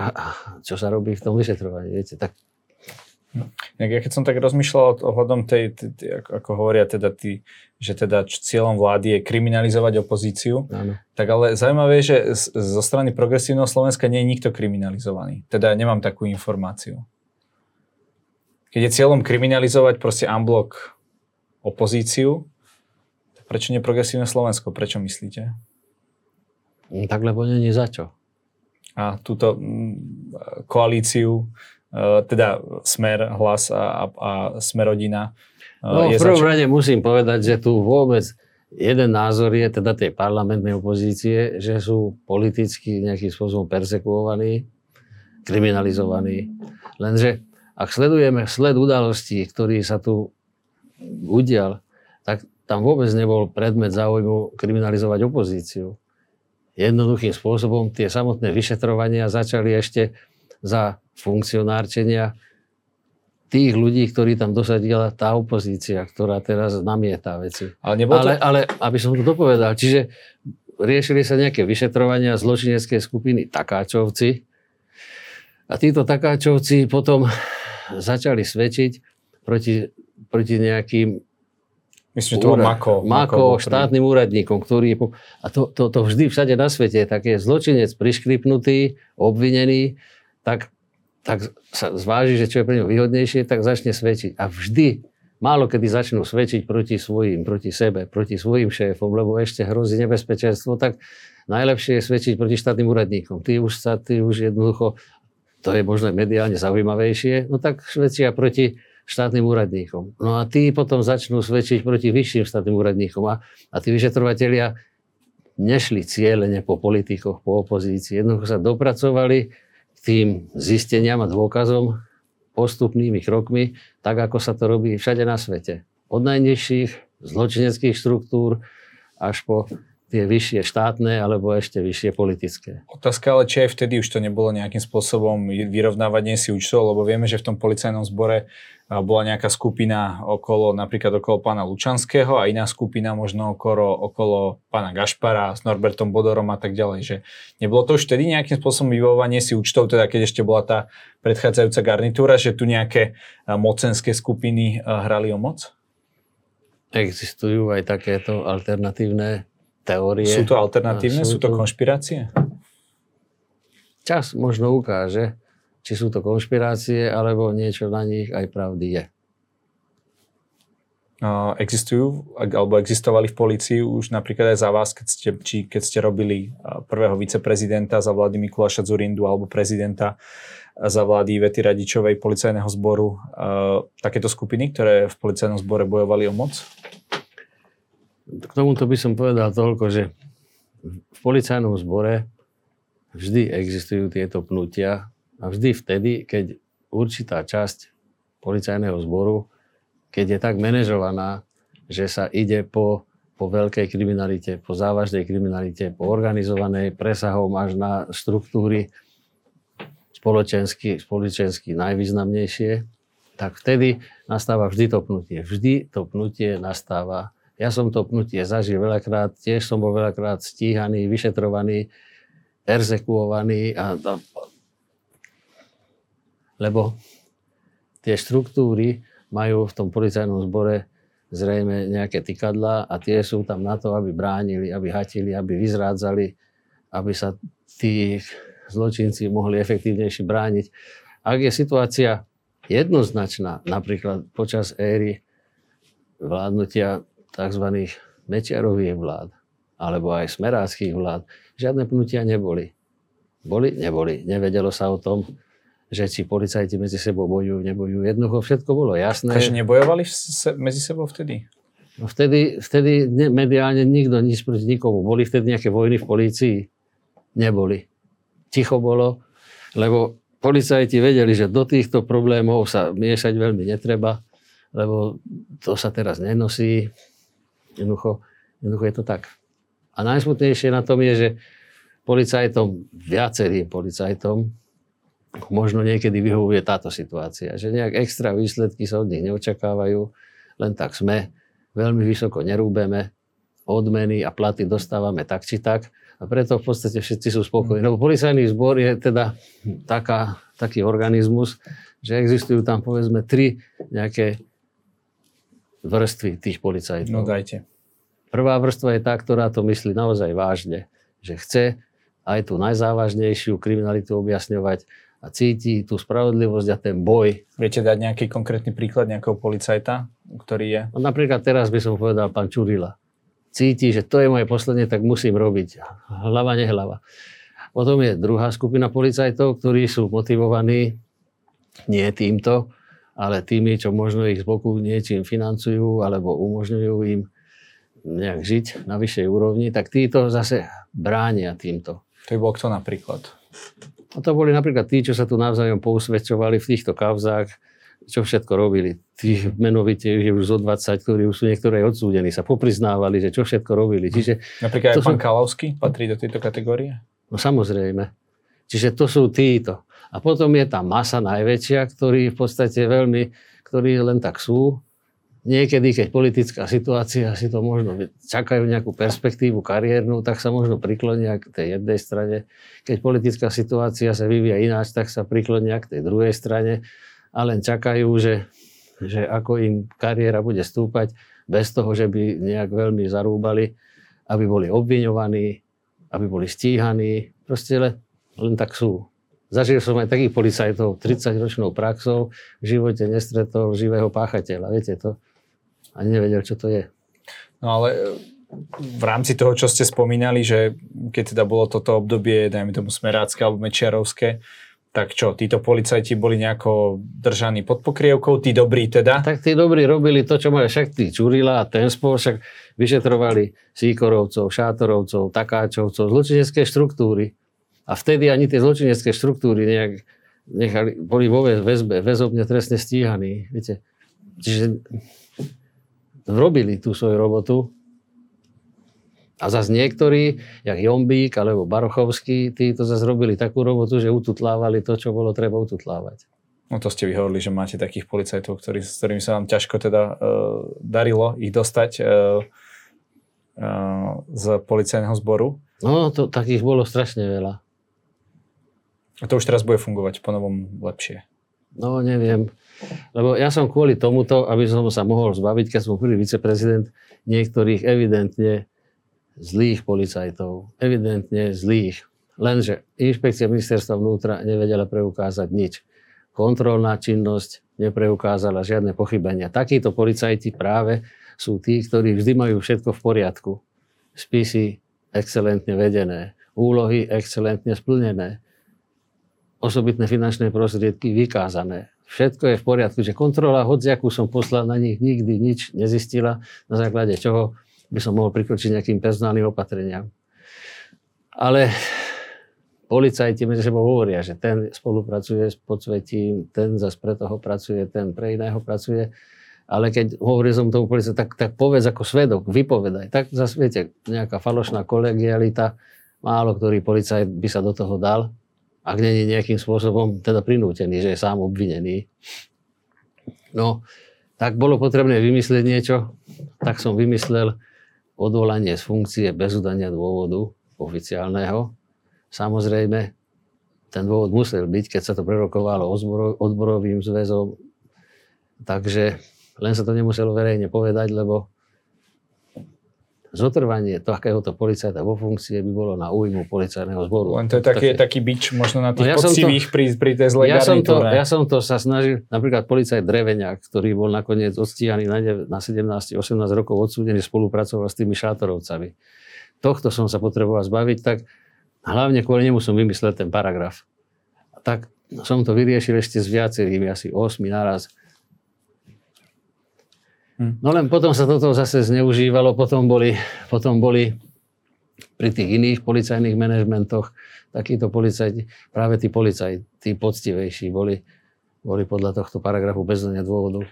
[SPEAKER 2] čo sa robí v tom vyšetrovaní. Viete, tak
[SPEAKER 3] ja keď som tak rozmýšľal ohľadom tej, tej, tej ako, ako hovoria teda tí, že teda cieľom vlády je kriminalizovať opozíciu,
[SPEAKER 2] áno.
[SPEAKER 3] tak ale zaujímavé je, že zo strany progresívneho Slovenska nie je nikto kriminalizovaný. Teda nemám takú informáciu. Keď je cieľom kriminalizovať proste unblock opozíciu, prečo nie progresívne Slovensko? Prečo myslíte?
[SPEAKER 2] No, tak lebo není za čo.
[SPEAKER 3] A túto mm, koalíciu teda Smer, Hlas a, a Smerodina.
[SPEAKER 2] E, no, v prvom rade musím povedať, že tu vôbec jeden názor je teda tej parlamentnej opozície, že sú politicky nejakým spôsobom persekuovaní, kriminalizovaní. Lenže ak sledujeme sled udalostí, ktorý sa tu udial, tak tam vôbec nebol predmet záujmu kriminalizovať opozíciu. Jednoduchým spôsobom tie samotné vyšetrovania začali ešte za funkcionárčenia tých ľudí, ktorí tam dosadila tá opozícia, ktorá teraz namieta veci.
[SPEAKER 3] Ale, to...
[SPEAKER 2] ale, ale aby som to dopovedal, čiže riešili sa nejaké vyšetrovania zločineckej skupiny Takáčovci a títo Takáčovci potom začali svedčiť proti, proti nejakým
[SPEAKER 3] Myslím, to úrad, Mako.
[SPEAKER 2] Mako, Mako štátnym úradníkom, ktorý je... A to, to, to vždy všade na svete je také zločinec priškripnutý, obvinený, tak tak sa zváži, že čo je pre ňo výhodnejšie, tak začne svedčiť. A vždy, málo kedy začnú svedčiť proti svojim, proti sebe, proti svojim šéfom, lebo ešte hrozí nebezpečenstvo, tak najlepšie je svedčiť proti štátnym úradníkom. Ty už sa, ty už jednoducho, to je možno mediálne zaujímavejšie, no tak svedčia proti štátnym úradníkom. No a tí potom začnú svedčiť proti vyšším štátnym úradníkom. A, a tí vyšetrovateľia nešli cieľene po politikoch, po opozícii. Jednoducho sa dopracovali tým zisteniam a dôkazom postupnými krokmi, tak ako sa to robí všade na svete. Od najnižších zločineckých štruktúr až po tie vyššie štátne alebo ešte vyššie politické.
[SPEAKER 3] Otázka ale, či aj vtedy už to nebolo nejakým spôsobom vyrovnávanie si účtov, lebo vieme, že v tom policajnom zbore bola nejaká skupina okolo, napríklad okolo pána Lučanského a iná skupina možno okolo, okolo pána Gašpara s Norbertom Bodorom a tak ďalej. Že nebolo to už vtedy nejakým spôsobom vyvovanie si účtov, teda keď ešte bola tá predchádzajúca garnitúra, že tu nejaké mocenské skupiny hrali o moc?
[SPEAKER 2] Existujú aj takéto alternatívne teórie.
[SPEAKER 3] Sú to alternatívne? Sú, sú to konšpirácie?
[SPEAKER 2] Čas možno ukáže, či sú to konšpirácie, alebo niečo na nich aj pravdy je.
[SPEAKER 3] Existujú, alebo existovali v policii už napríklad aj za vás, keď ste, či keď ste robili prvého viceprezidenta za vlády Mikuláša Zurindu alebo prezidenta za vlády Vety Radičovej policajného zboru, takéto skupiny, ktoré v policajnom zbore bojovali o moc?
[SPEAKER 2] K tomuto by som povedal toľko, že v policajnom zbore vždy existujú tieto pnutia a vždy vtedy, keď určitá časť policajného zboru, keď je tak manažovaná, že sa ide po, po veľkej kriminalite, po závažnej kriminalite, po organizovanej presahom až na štruktúry spoločensky, spoločensky najvýznamnejšie, tak vtedy nastáva vždy to pnutie. Vždy to pnutie nastáva ja som to pnutie zažil veľakrát, tiež som bol veľakrát stíhaný, vyšetrovaný, erzekuovaný. A, a, lebo tie štruktúry majú v tom policajnom zbore zrejme nejaké tykadla a tie sú tam na to, aby bránili, aby hatili, aby vyzrádzali, aby sa tí zločinci mohli efektívnejšie brániť. Ak je situácia jednoznačná, napríklad počas éry vládnutia tzv. Mečiarových vlád alebo aj smeráckých vlád žiadne pnutia neboli. Boli? Neboli. Nevedelo sa o tom, že či policajti medzi sebou bojujú, nebojujú. Jednoducho všetko bolo jasné.
[SPEAKER 3] Takže nebojovali se, medzi sebou vtedy?
[SPEAKER 2] No vtedy, vtedy ne, mediálne nikto nič proti nikomu. Boli vtedy nejaké vojny v polícii? Neboli. Ticho bolo, lebo policajti vedeli, že do týchto problémov sa miešať veľmi netreba, lebo to sa teraz nenosí. Jednoducho, jednoducho je to tak. A najsmutnejšie na tom je, že policajtom, viacerým policajtom, možno niekedy vyhovuje táto situácia, že nejak extra výsledky sa od nich neočakávajú, len tak sme, veľmi vysoko nerúbeme, odmeny a platy dostávame tak či tak a preto v podstate všetci sú spokojní. Lebo policajný zbor je teda taká, taký organizmus, že existujú tam povedzme tri nejaké vrstvy tých policajtov.
[SPEAKER 3] No dajte.
[SPEAKER 2] Prvá vrstva je tá, ktorá to myslí naozaj vážne, že chce aj tú najzávažnejšiu kriminalitu objasňovať a cíti tú spravodlivosť a ten boj.
[SPEAKER 3] Viete dať nejaký konkrétny príklad nejakého policajta, ktorý je?
[SPEAKER 2] No, napríklad teraz by som povedal pán Čurila. Cíti, že to je moje posledné, tak musím robiť. Hlava, nehlava. Potom je druhá skupina policajtov, ktorí sú motivovaní nie týmto, ale tými, čo možno ich z boku niečím financujú alebo umožňujú im nejak žiť na vyššej úrovni, tak títo zase bránia týmto.
[SPEAKER 3] To bol kto napríklad?
[SPEAKER 2] A to boli napríklad tí, čo sa tu navzájom pousvedčovali v týchto kauzách, čo všetko robili. Tí menovite je už zo 20, ktorí už sú niektoré odsúdení, sa popriznávali, že čo všetko robili. Čiže
[SPEAKER 3] Napríklad aj pán sú... Kalavský patrí do tejto kategórie?
[SPEAKER 2] No samozrejme. Čiže to sú títo. A potom je tá masa najväčšia, ktorí v podstate veľmi, ktorí len tak sú, niekedy, keď politická situácia si to možno čakajú nejakú perspektívu kariérnu, tak sa možno priklonia k tej jednej strane. Keď politická situácia sa vyvíja ináč, tak sa priklonia k tej druhej strane a len čakajú, že, že ako im kariéra bude stúpať bez toho, že by nejak veľmi zarúbali, aby boli obviňovaní, aby boli stíhaní. Proste len, len tak sú. Zažil som aj takých policajtov 30-ročnou praxou, v živote nestretol živého páchateľa. Viete to? ani nevedel, čo to je.
[SPEAKER 3] No ale e, v rámci toho, čo ste spomínali, že keď teda bolo toto obdobie, dajme tomu smerácké alebo mečiarovské, tak čo, títo policajti boli nejako držaní pod pokrievkou, tí dobrí teda?
[SPEAKER 2] Tak tí dobrí robili to, čo mali však tí Čurila a ten spol, však vyšetrovali Síkorovcov, Šátorovcov, Takáčovcov, zločinecké štruktúry. A vtedy ani tie zločinecké štruktúry nejak nechali, boli vo väzbe, väzobne trestne stíhaní. Viete? Čiže robili tú svoju robotu. A zase niektorí, jak Jombík alebo Barochovský, tí to zase robili takú robotu, že ututlávali to, čo bolo treba ututlávať.
[SPEAKER 3] No to ste vyhovorili, že máte takých policajtov, ktorý, s ktorými sa vám ťažko teda uh, darilo ich dostať uh, uh, z policajného zboru.
[SPEAKER 2] No, to, takých bolo strašne veľa.
[SPEAKER 3] A to už teraz bude fungovať po novom lepšie.
[SPEAKER 2] No, neviem. Lebo ja som kvôli tomuto, aby som sa mohol zbaviť, keď som prvý viceprezident, niektorých evidentne zlých policajtov. Evidentne zlých. Lenže inšpekcia ministerstva vnútra nevedela preukázať nič. Kontrolná činnosť nepreukázala žiadne pochybenia. Takíto policajti práve sú tí, ktorí vždy majú všetko v poriadku. Spisy excelentne vedené, úlohy excelentne splnené, osobitné finančné prostriedky vykázané. Všetko je v poriadku, že kontrola, akú som poslal na nich, nikdy nič nezistila, na základe čoho by som mohol prikročiť nejakým personálnym opatreniam. Ale policajti medzi sebou hovoria, že ten spolupracuje s podsvetím, ten zase pre toho pracuje, ten pre iného pracuje. Ale keď hovorí som tomu policajtu, tak, tak povedz ako svedok, vypovedaj. Tak zase viete, nejaká falošná kolegialita, málo ktorý policajt by sa do toho dal ak není nejakým spôsobom teda prinútený, že je sám obvinený. No, tak bolo potrebné vymyslieť niečo, tak som vymyslel odvolanie z funkcie bez udania dôvodu oficiálneho. Samozrejme, ten dôvod musel byť, keď sa to prerokovalo odborovým zväzom, takže len sa to nemuselo verejne povedať, lebo zotrvanie takéhoto policajta vo funkcie by bolo na újmu policajného zboru.
[SPEAKER 3] Len to je taký, taký bič možno na tých no ja poctivých to, pri, pri tej zlej
[SPEAKER 2] ja som, to, ja som to sa snažil, napríklad policajt Dreveniak, ktorý bol nakoniec odstíhaný na, na 17-18 rokov odsúdený, spolupracoval s tými šátorovcami. Tohto som sa potreboval zbaviť, tak hlavne kvôli nemu som vymyslel ten paragraf. Tak som to vyriešil ešte s viacerými, asi 8 naraz. No len potom sa toto zase zneužívalo, potom boli, potom boli pri tých iných policajných manažmentoch takíto policajti, práve tí policajti, tí poctivejší, boli, boli podľa tohto paragrafu bez dôvodu.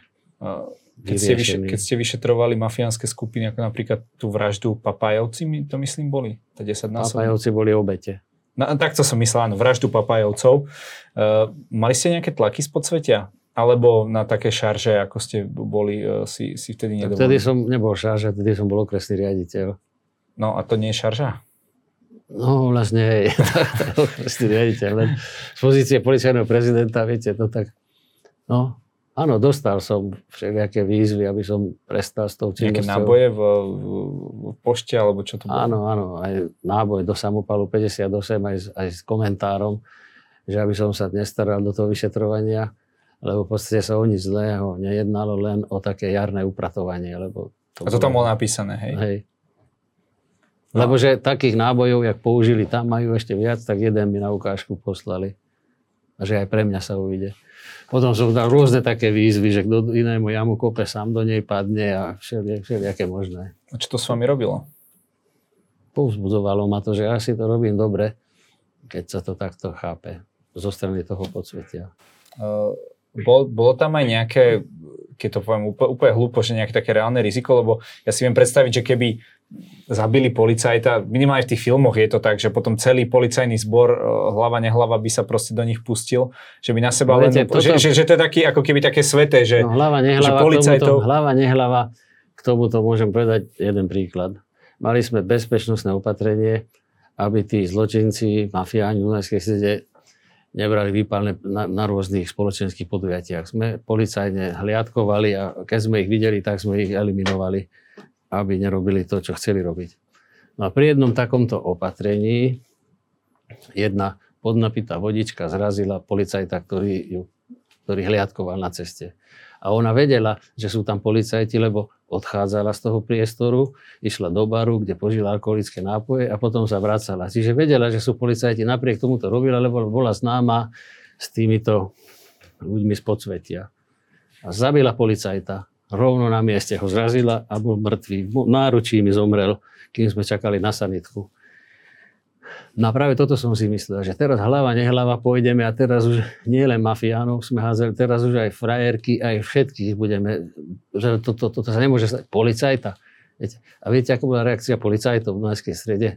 [SPEAKER 3] Keď ste, vyše, keď ste vyšetrovali mafiánske skupiny, ako napríklad tú vraždu Papajovci, to myslím boli? Tá 10
[SPEAKER 2] Papajovci boli obete.
[SPEAKER 3] No, takto som myslel, áno, vraždu Papajovcov. Uh, mali ste nejaké tlaky z podsvetia? Alebo na také šarže, ako ste boli, uh, si, si vtedy nedovolili?
[SPEAKER 2] Vtedy som nebol šarže, vtedy som bol okresný riaditeľ.
[SPEAKER 3] No a to nie je šarža?
[SPEAKER 2] No vlastne, hej, *laughs* okresný riaditeľ, len z pozície policajného prezidenta, viete, to tak, no, Áno, dostal som všelijaké výzvy, aby som prestal s tou činnosťou.
[SPEAKER 3] Nejaké náboje v, v, v pošte, alebo čo to bolo?
[SPEAKER 2] Áno, áno, aj náboj do samopalu 58, aj, aj s komentárom, že aby som sa nestaral do toho vyšetrovania, lebo v podstate sa o nič zlého nejednalo, len o také jarné upratovanie. Lebo
[SPEAKER 3] to A to bolo, tam bolo napísané, hej?
[SPEAKER 2] Hej. No. Lebo že takých nábojov, jak použili tam, majú ešte viac, tak jeden mi na ukážku poslali. A že aj pre mňa sa uvidie. Potom som dal rôzne také výzvy, že kto inému jamu kope, sám do nej padne a všelijak, všelijaké možné.
[SPEAKER 3] A čo to s vami robilo?
[SPEAKER 2] Povzbudzovalo ma to, že asi to robím dobre, keď sa to takto chápe zo strany toho podsvetia.
[SPEAKER 3] Uh, bol, bolo tam aj nejaké, keď to poviem úplne, úplne hlúpo, že nejaké také reálne riziko, lebo ja si viem predstaviť, že keby zabili policajta, minimálne v tých filmoch je to tak, že potom celý policajný zbor, e, hlava nehlava by sa proste do nich pustil, že by na seba no, len, toto... že, že, že, to je taký, ako keby také sveté, že,
[SPEAKER 2] no, hlava, nehlava, že policajtov... Tomuto, hlava, nehlava, k tomuto môžem povedať jeden príklad. Mali sme bezpečnostné opatrenie, aby tí zločinci, mafiáni v Dunajskej sede nebrali výpalné na, na rôznych spoločenských podujatiach. Sme policajne hliadkovali a keď sme ich videli, tak sme ich eliminovali aby nerobili to, čo chceli robiť. No a pri jednom takomto opatrení jedna podnapitá vodička zrazila policajta, ktorý, ju, ktorý hliadkoval na ceste. A ona vedela, že sú tam policajti, lebo odchádzala z toho priestoru, išla do baru, kde požila alkoholické nápoje a potom sa vracala. Čiže vedela, že sú policajti, napriek tomu to robila, lebo bola známa s týmito ľuďmi z podsvetia. A zabila policajta rovno na mieste ho zrazila a bol mŕtvý. Náručí mi zomrel, kým sme čakali na sanitku. No a práve toto som si myslel, že teraz hlava, nehlava pôjdeme a teraz už nie len mafiánov sme házeli, teraz už aj frajerky, aj všetkých budeme, že toto to, to, to sa nemôže stať. Policajta. Viete? A viete, ako bola reakcia policajtov v Dunajskej strede?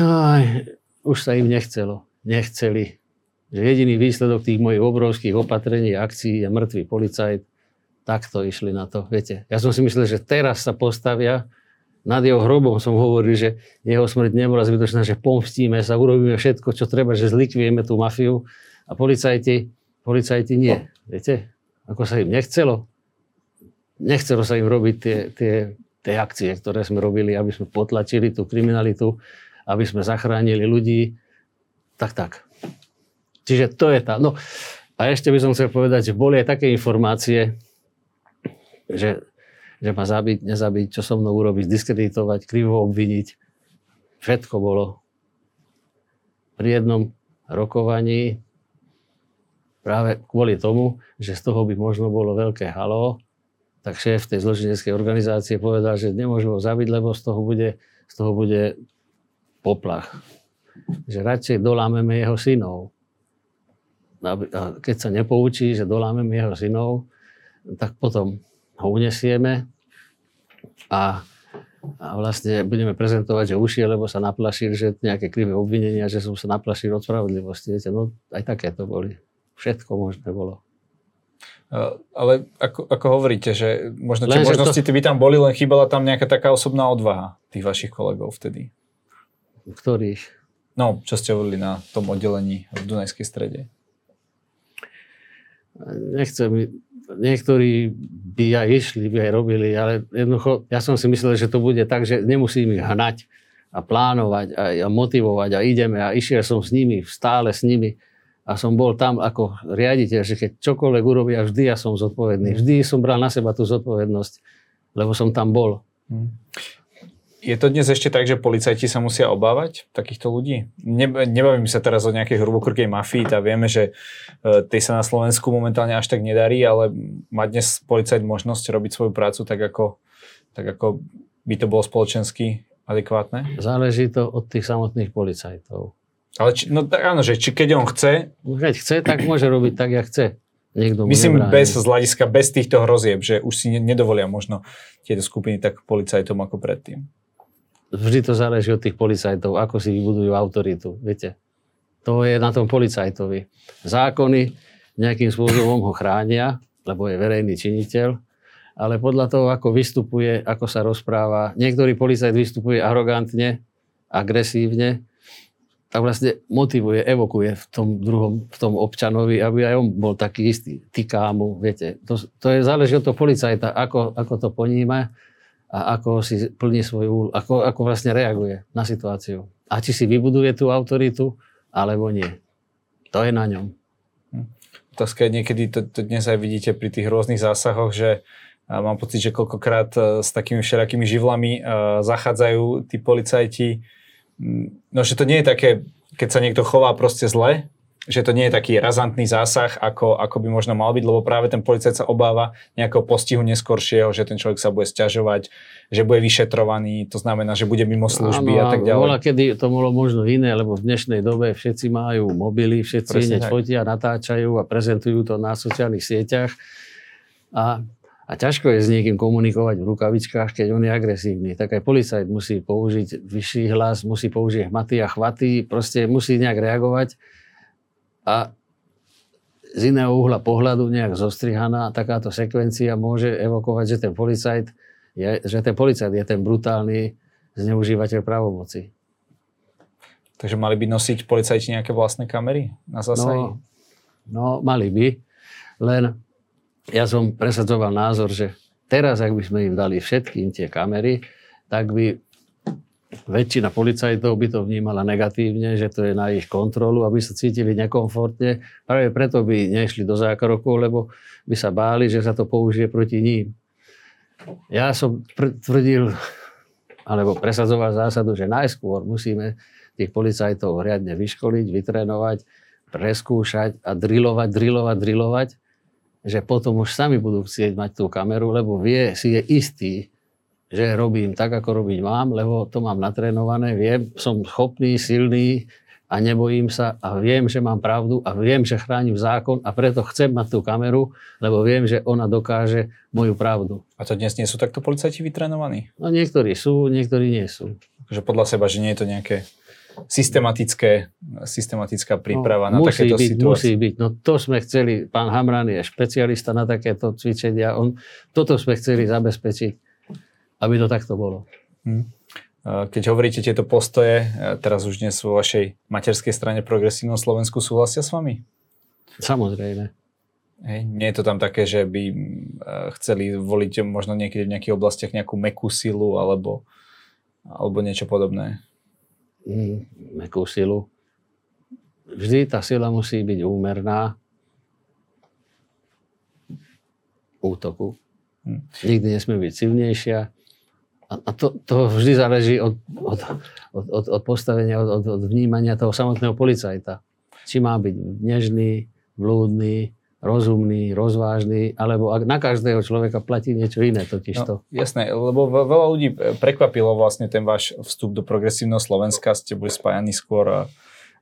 [SPEAKER 2] Aj, už sa im nechcelo. Nechceli. Že jediný výsledok tých mojich obrovských opatrení, akcií je mŕtvý policajt takto išli na to. Viete, ja som si myslel, že teraz sa postavia, nad jeho hrobom som hovoril, že jeho smrť nebola zbytočná, že pomstíme sa, urobíme všetko, čo treba, že zlikvieme tú mafiu a policajti, policajti nie. Viete, ako sa im nechcelo. Nechcelo sa im robiť tie, tie, tie akcie, ktoré sme robili, aby sme potlačili tú kriminalitu, aby sme zachránili ľudí. Tak, tak. Čiže to je tá. No a ešte by som chcel povedať, že boli aj také informácie, že, že ma zabiť, nezabiť, čo so mnou urobiť, diskreditovať, krivo obviniť. Všetko bolo. Pri jednom rokovaní práve kvôli tomu, že z toho by možno bolo veľké halo, tak šéf tej zločineckej organizácie povedal, že nemôžu ho zabiť, lebo z toho bude, z toho bude poplach. Že radšej dolámeme jeho synov. A keď sa nepoučí, že dolámeme jeho synov, tak potom ho unesieme a, a vlastne budeme prezentovať, že ušiel, lebo sa naplašil, že nejaké krivé obvinenia, že som sa naplašil od spravodlivosti. Viete, no aj také to boli. Všetko možné bolo.
[SPEAKER 3] Ale ako, ako hovoríte, že možno tie možnosti to... by tam boli, len chýbala tam nejaká taká osobná odvaha tých vašich kolegov vtedy.
[SPEAKER 2] Ktorých?
[SPEAKER 3] No, čo ste hovorili na tom oddelení v Dunajskej strede.
[SPEAKER 2] Nechcem niektorí by aj išli, by aj robili, ale jednoducho, ja som si myslel, že to bude tak, že nemusím ich hnať a plánovať a, a motivovať a ideme a išiel som s nimi, stále s nimi a som bol tam ako riaditeľ, že keď čokoľvek urobia, vždy ja som zodpovedný. Vždy som bral na seba tú zodpovednosť, lebo som tam bol.
[SPEAKER 3] Je to dnes ešte tak, že policajti sa musia obávať takýchto ľudí? Ne, nebavím sa teraz o nejakej hrubokrkej mafii, a vieme, že e, tej sa na Slovensku momentálne až tak nedarí, ale má dnes policajt možnosť robiť svoju prácu tak ako, tak ako by to bolo spoločensky adekvátne?
[SPEAKER 2] Záleží to od tých samotných policajtov.
[SPEAKER 3] Ale či, no tak áno, že či keď on chce...
[SPEAKER 2] Keď chce, tak môže robiť tak, jak chce. Niekto
[SPEAKER 3] Myslím bez z hľadiska, bez týchto hrozieb, že už si nedovolia možno tieto skupiny tak policajtom ako predtým.
[SPEAKER 2] Vždy to záleží od tých policajtov, ako si vybudujú autoritu. Viete, to je na tom policajtovi. Zákony nejakým spôsobom ho chránia, lebo je verejný činiteľ, ale podľa toho, ako vystupuje, ako sa rozpráva, niektorý policajt vystupuje arogantne, agresívne, tak vlastne motivuje, evokuje v tom druhom, v tom občanovi, aby aj on bol taký istý, týká mu, viete. To, to je záleží od toho policajta, ako, ako to poníma a ako si plní svoju ako, ako vlastne reaguje na situáciu. A či si vybuduje tú autoritu, alebo nie. To je na ňom.
[SPEAKER 3] Hm. Otázka je niekedy, to, to dnes aj vidíte pri tých rôznych zásahoch, že a mám pocit, že koľkokrát e, s takými všelijakými živlami uh, zachádzajú tí policajti no že to nie je také, keď sa niekto chová proste zle, že to nie je taký razantný zásah, ako, ako by možno mal byť, lebo práve ten policajt sa obáva nejakého postihu neskoršieho, že ten človek sa bude sťažovať, že bude vyšetrovaný, to znamená, že bude mimo služby ano, a tak ďalej.
[SPEAKER 2] Bola, kedy to bolo možno iné, lebo v dnešnej dobe všetci majú mobily, všetci hneď fotia, natáčajú a prezentujú to na sociálnych sieťach. A a ťažko je s niekým komunikovať v rukavičkách, keď on je agresívny. Tak aj policajt musí použiť vyšší hlas, musí použiť hmaty a chvaty, proste musí nejak reagovať. A z iného uhla pohľadu nejak zostrihaná takáto sekvencia môže evokovať, že ten policajt je, že ten policajt je ten brutálny zneužívateľ právomoci.
[SPEAKER 3] Takže mali by nosiť policajti nejaké vlastné kamery na zásahy?
[SPEAKER 2] No, no, mali by. Len ja som presadzoval názor, že teraz, ak by sme im dali všetkým tie kamery, tak by väčšina policajtov by to vnímala negatívne, že to je na ich kontrolu, aby sa cítili nekomfortne. Práve preto by nešli do zákrokov, lebo by sa báli, že sa to použije proti ním. Ja som tvrdil, alebo presadzoval zásadu, že najskôr musíme tých policajtov riadne vyškoliť, vytrénovať, preskúšať a drilovať, drilovať, drilovať že potom už sami budú chcieť mať tú kameru, lebo vie, si je istý, že robím tak, ako robiť mám, lebo to mám natrénované, viem, som schopný, silný a nebojím sa a viem, že mám pravdu a viem, že chránim zákon a preto chcem mať tú kameru, lebo viem, že ona dokáže moju pravdu.
[SPEAKER 3] A to dnes nie sú takto policajti vytrénovaní?
[SPEAKER 2] No niektorí sú, niektorí nie sú.
[SPEAKER 3] Že podľa seba, že nie je to nejaké systematické, systematická príprava no, na
[SPEAKER 2] musí
[SPEAKER 3] takéto
[SPEAKER 2] byť,
[SPEAKER 3] situácie.
[SPEAKER 2] Musí byť, no to sme chceli, pán Hamran je špecialista na takéto cvičenia, on, toto sme chceli zabezpečiť, aby to takto bolo. Hm.
[SPEAKER 3] Keď hovoríte tieto postoje, teraz už dnes vo vašej materskej strane Progresívnom Slovensku súhlasia s vami?
[SPEAKER 2] Samozrejme.
[SPEAKER 3] Hej, nie je to tam také, že by chceli voliť možno niekedy v nejakých oblastiach nejakú mekú silu alebo, alebo niečo podobné?
[SPEAKER 2] mekú silu. Vždy tá sila musí byť úmerná útoku. Hm. Nikdy nesmie byť silnejšia. A to, to vždy záleží od, od, od, od, od postavenia, od, od vnímania toho samotného policajta. Či má byť nežný, blúdny, rozumný, rozvážny, alebo ak na každého človeka platí niečo iné totiž to.
[SPEAKER 3] No, jasné, lebo veľa ľudí prekvapilo vlastne ten váš vstup do progresívneho Slovenska, ste boli spájani skôr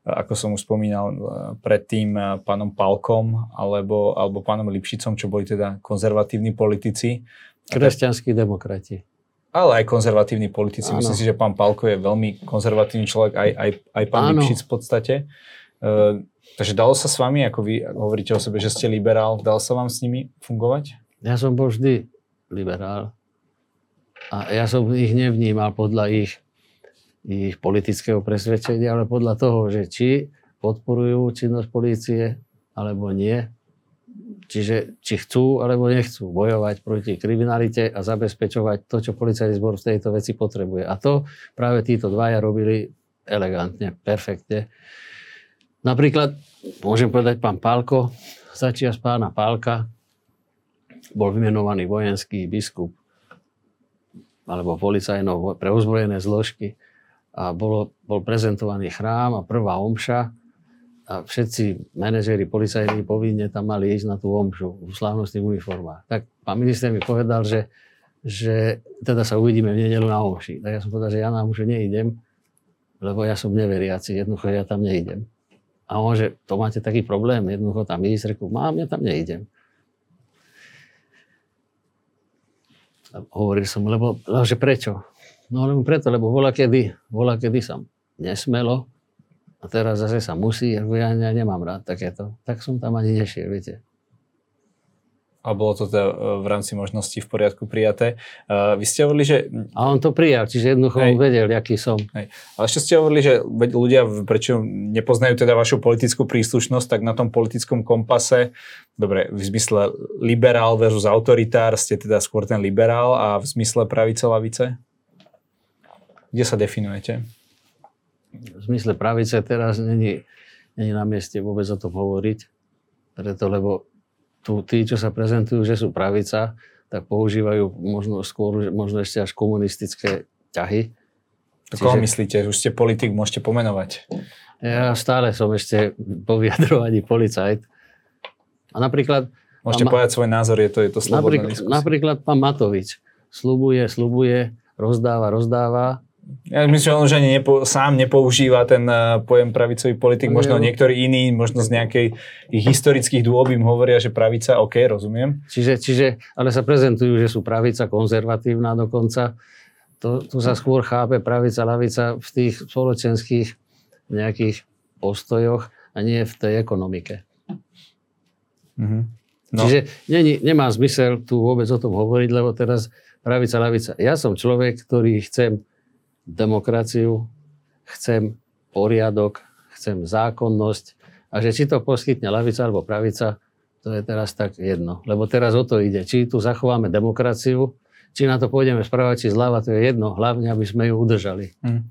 [SPEAKER 3] ako som už spomínal, predtým pánom Palkom alebo, alebo pánom Lipšicom, čo boli teda konzervatívni politici.
[SPEAKER 2] Kresťanskí demokrati.
[SPEAKER 3] Ale aj konzervatívni politici. Áno. Myslím si, že pán Palko je veľmi konzervatívny človek, aj, aj, aj pán. Lipšic v podstate. Uh, Takže dalo sa s vami, ako vy hovoríte o sebe, že ste liberál, dalo sa vám s nimi fungovať?
[SPEAKER 2] Ja som bol vždy liberál. A ja som ich nevnímal podľa ich, ich politického presvedčenia, ale podľa toho, že či podporujú činnosť polície, alebo nie. Čiže či chcú, alebo nechcú bojovať proti kriminalite a zabezpečovať to, čo policajný zbor v tejto veci potrebuje. A to práve títo dvaja robili elegantne, perfektne. Napríklad, môžem povedať, pán Pálko, začia z pána Pálka, bol vymenovaný vojenský biskup alebo policajnou pre ozbrojené zložky a bolo, bol prezentovaný chrám a prvá omša a všetci manažeri policajní povinne tam mali ísť na tú omšu v slávnostných uniformách. Tak pán minister mi povedal, že, že teda sa uvidíme v nedelu na omši. Tak ja som povedal, že ja na omšu neidem, lebo ja som neveriaci, jednoducho ja tam neidem. A on, že to máte taký problém, jednoducho tam ísť, reku, mám, ja tam neidem. A hovoril som, lebo, lebo že prečo? No lebo preto, lebo bola kedy, bola kedy sa nesmelo a teraz zase sa musí, ja, ja nemám rád takéto. Tak som tam ani nešiel, viete
[SPEAKER 3] a bolo to teda e, v rámci možností v poriadku prijaté. Uh, vy ste hovorili, že...
[SPEAKER 2] A on to prijal, čiže jednoducho on vedel, aký som.
[SPEAKER 3] Hej. Ale ešte ste hovorili, že ľudia, prečo nepoznajú teda vašu politickú príslušnosť, tak na tom politickom kompase, dobre, v zmysle liberál versus autoritár, ste teda skôr ten liberál a v zmysle pravice, lavice? Kde sa definujete?
[SPEAKER 2] V zmysle pravice teraz není, není na mieste vôbec o tom hovoriť, preto lebo tu tí, čo sa prezentujú, že sú pravica, tak používajú možno skôr, možno ešte až komunistické ťahy.
[SPEAKER 3] To koho Čiže... myslíte? Už ste politik, môžete pomenovať.
[SPEAKER 2] Ja stále som ešte po vyjadrovaní policajt. A napríklad...
[SPEAKER 3] Môžete povedať svoj názor, je to, je to slobodná
[SPEAKER 2] napríklad, napríklad pán Matovič slubuje, slubuje, rozdáva, rozdáva
[SPEAKER 3] ja myslím, že on už ani nepo, sám nepoužíva ten uh, pojem pravicový politik, no, možno niektorí iní, možno z nejakej ich historických dôb im hovoria, že pravica, OK, rozumiem.
[SPEAKER 2] Čiže, čiže, ale sa prezentujú, že sú pravica konzervatívna dokonca. To, tu sa skôr chápe pravica, lavica v tých spoločenských nejakých postojoch a nie v tej ekonomike. Mm-hmm. No. Čiže nie, nemá zmysel tu vôbec o tom hovoriť, lebo teraz pravica, lavica. Ja som človek, ktorý chcem demokraciu, chcem poriadok, chcem zákonnosť a že či to poskytne lavica alebo pravica, to je teraz tak jedno. Lebo teraz o to ide. Či tu zachováme demokraciu, či na to pôjdeme správať, či zľava, to je jedno. Hlavne, aby sme ju udržali. Hmm.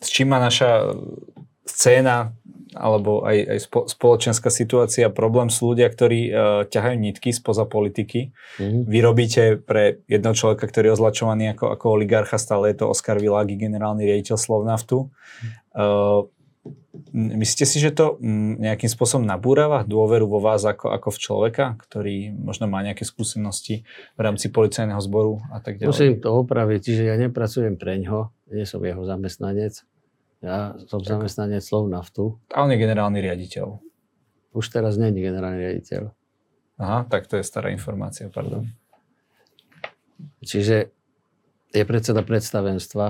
[SPEAKER 3] S čím má naša scéna alebo aj, aj spoločenská situácia, problém sú ľudia, ktorí uh, ťahajú nitky spoza politiky. Mm-hmm. Vy robíte pre jedného človeka, ktorý je označovaný ako, ako oligarcha, stále je to Oskar Világi, generálny riaditeľ Slovnaftu. Uh, myslíte si, že to nejakým spôsobom nabúrava dôveru vo vás ako, ako v človeka, ktorý možno má nejaké skúsenosti v rámci policajného zboru a tak ďalej?
[SPEAKER 2] Musím to opraviť, čiže ja nepracujem pre ňo, nie som jeho zamestnanec ja som zamestnanec Slovnaftu.
[SPEAKER 3] A on je generálny riaditeľ.
[SPEAKER 2] Už teraz není generálny riaditeľ.
[SPEAKER 3] Aha, tak to je stará informácia, pardon.
[SPEAKER 2] Čiže je predseda predstavenstva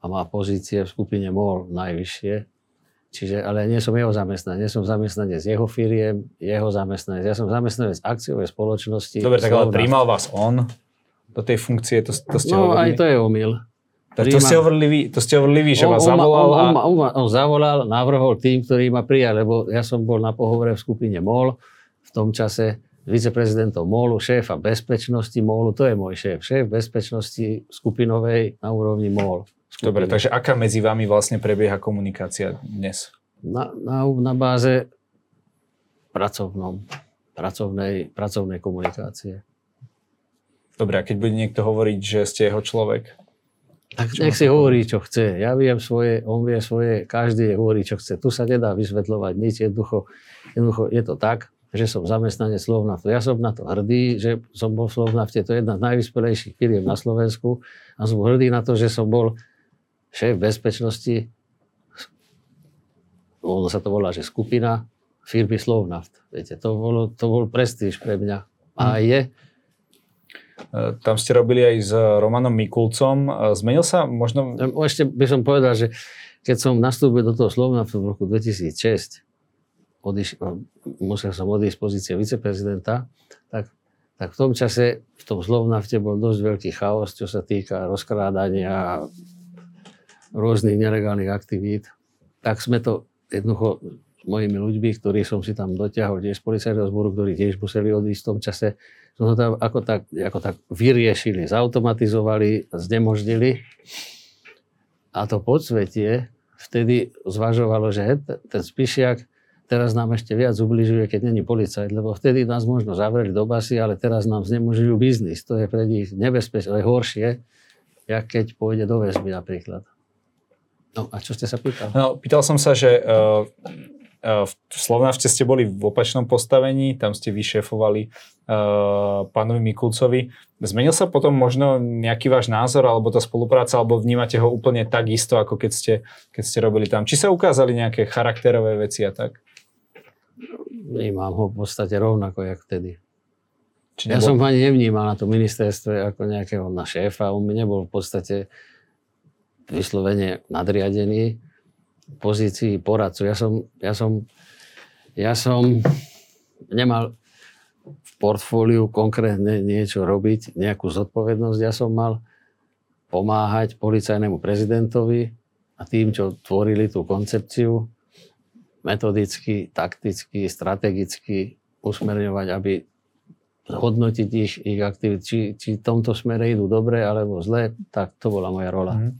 [SPEAKER 2] a má pozície v skupine MOL najvyššie. Čiže, ale nie som jeho zamestnanec, nie som zamestnanec jeho firiem, jeho zamestnanec. Ja som zamestnanec akciovej spoločnosti.
[SPEAKER 3] Dobre, tak ale príjmal vás on do tej funkcie, to, to ste
[SPEAKER 2] No, hovorili. aj to je omyl.
[SPEAKER 3] To ste hovorili vy, to ste hovorili vy, že on, vás zavolal
[SPEAKER 2] on, on, on, on, on zavolal, navrhol tým, ktorý ma prijal, lebo ja som bol na pohovore v skupine MOL v tom čase viceprezidentom MOLu, šéfa bezpečnosti MOLu, to je môj šéf, šéf bezpečnosti skupinovej na úrovni MOL.
[SPEAKER 3] Skupiny. Dobre, takže aká medzi vami vlastne prebieha komunikácia dnes?
[SPEAKER 2] Na, na, na báze pracovnom, pracovnej, pracovnej komunikácie.
[SPEAKER 3] Dobre, a keď bude niekto hovoriť, že ste jeho človek?
[SPEAKER 2] Tak nech si hovorí, čo chce. Ja viem svoje, on vie svoje, každý hovorí, čo chce. Tu sa nedá vysvetľovať nič, jednoducho, jednoducho je to tak, že som zamestnanec Slovnaftu. Ja som na to hrdý, že som bol v Slovnafte, to je jedna z najvyspelejších firiem na Slovensku a som hrdý na to, že som bol šéf bezpečnosti, ono sa to volá, že skupina firmy Slovnaft. Viete, to, bolo, to bol prestíž pre mňa. A hm. je,
[SPEAKER 3] tam ste robili aj s Romanom Mikulcom. E, zmenil sa možno...
[SPEAKER 2] Ešte by som povedal, že keď som nastúpil do toho Slovna v roku 2006, odiš, musel som odísť z pozície viceprezidenta, tak, tak v tom čase v tom Slovnafte bol dosť veľký chaos, čo sa týka rozkrádania rôznych nelegálnych aktivít. Tak sme to jednoducho s mojimi ľuďmi, ktorí som si tam dotiahol tiež z policajného zboru, ktorí tiež museli odísť v tom čase, sme to ako tak, ako tak vyriešili, zautomatizovali, znemožnili. A to podsvetie vtedy zvažovalo, že ten Spišiak, teraz nám ešte viac ubližuje, keď není policajt, lebo vtedy nás možno zavreli do basy, ale teraz nám znemožňujú biznis. To je pre nich nebezpečné, horšie, jak keď pôjde do väzby napríklad. No a čo ste sa pýtali?
[SPEAKER 3] No, pýtal som sa, že uh, v Slovnašte ste boli v opačnom postavení, tam ste vyšefovali uh, pánovi Mikulcovi. Zmenil sa potom možno nejaký váš názor, alebo tá spolupráca, alebo vnímate ho úplne tak isto, ako keď ste, keď ste robili tam? Či sa ukázali nejaké charakterové veci a tak?
[SPEAKER 2] Vnímam ho v podstate rovnako, jak vtedy.
[SPEAKER 3] Či
[SPEAKER 2] Ja
[SPEAKER 3] nebol-
[SPEAKER 2] som ho ani nevnímal na tom ministerstve ako nejakého na šéfa. On mi nebol v podstate vyslovene nadriadený pozícii poradcu. Ja som, ja som, ja som nemal v portfóliu konkrétne niečo robiť, nejakú zodpovednosť. Ja som mal pomáhať policajnému prezidentovi a tým, čo tvorili tú koncepciu, metodicky, takticky, strategicky usmerňovať, aby hodnotiť ich, ich aktivity, či, či v tomto smere idú dobre alebo zle, tak to bola moja rola.
[SPEAKER 3] Mhm.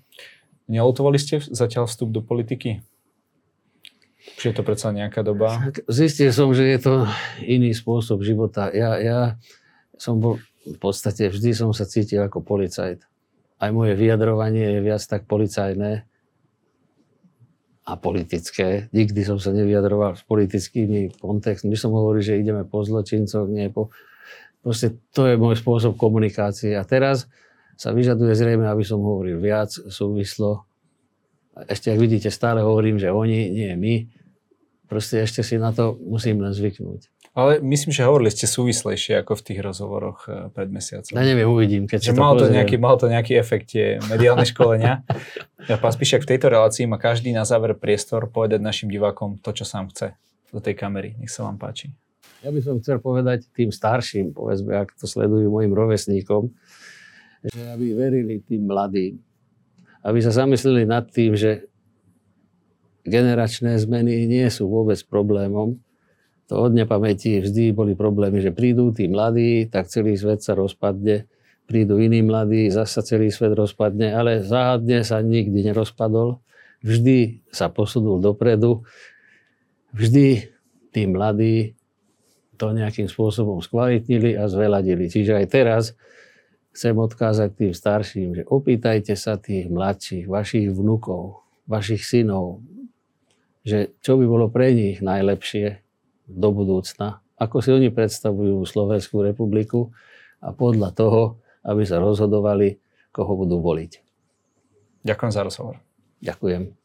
[SPEAKER 3] Nelutovali ste zatiaľ vstup do politiky? Či je to predsa nejaká doba?
[SPEAKER 2] Zistil som, že je to iný spôsob života. Ja, ja som bol v podstate, vždy som sa cítil ako policajt. Aj moje vyjadrovanie je viac tak policajné a politické. Nikdy som sa nevyjadroval s politickými kontextmi. Som hovoril, že ideme po zločincoch, nie po... Proste to je môj spôsob komunikácie. A teraz sa vyžaduje zrejme, aby som hovoril viac súvislo. Ešte, ak vidíte, stále hovorím, že oni, nie my. Proste ešte si na to musím len zvyknúť.
[SPEAKER 3] Ale myslím, že hovorili ste súvislejšie ako v tých rozhovoroch eh, pred mesiacom.
[SPEAKER 2] Ja neviem, uvidím, keď
[SPEAKER 3] Že
[SPEAKER 2] to
[SPEAKER 3] mal to,
[SPEAKER 2] pozriem.
[SPEAKER 3] nejaký, mal to nejaký efekt, tie mediálne školenia. Ja, pán Spišak, v tejto relácii má každý na záver priestor povedať našim divákom to, čo sám chce do tej kamery. Nech sa vám páči.
[SPEAKER 2] Ja by som chcel povedať tým starším, povedzme, ak to sledujú mojim rovesníkom, že aby verili tým mladým. Aby sa zamysleli nad tým, že generačné zmeny nie sú vôbec problémom. To od nepamäti vždy boli problémy, že prídu tí mladí, tak celý svet sa rozpadne. Prídu iní mladí, zasa celý svet rozpadne, ale záhadne sa nikdy nerozpadol. Vždy sa posunul dopredu. Vždy tí mladí to nejakým spôsobom skvalitnili a zveladili. Čiže aj teraz chcem odkázať tým starším, že opýtajte sa tých mladších, vašich vnukov, vašich synov, že čo by bolo pre nich najlepšie do budúcna, ako si oni predstavujú Slovenskú republiku a podľa toho, aby sa rozhodovali, koho budú voliť.
[SPEAKER 3] Ďakujem za rozhovor.
[SPEAKER 2] Ďakujem.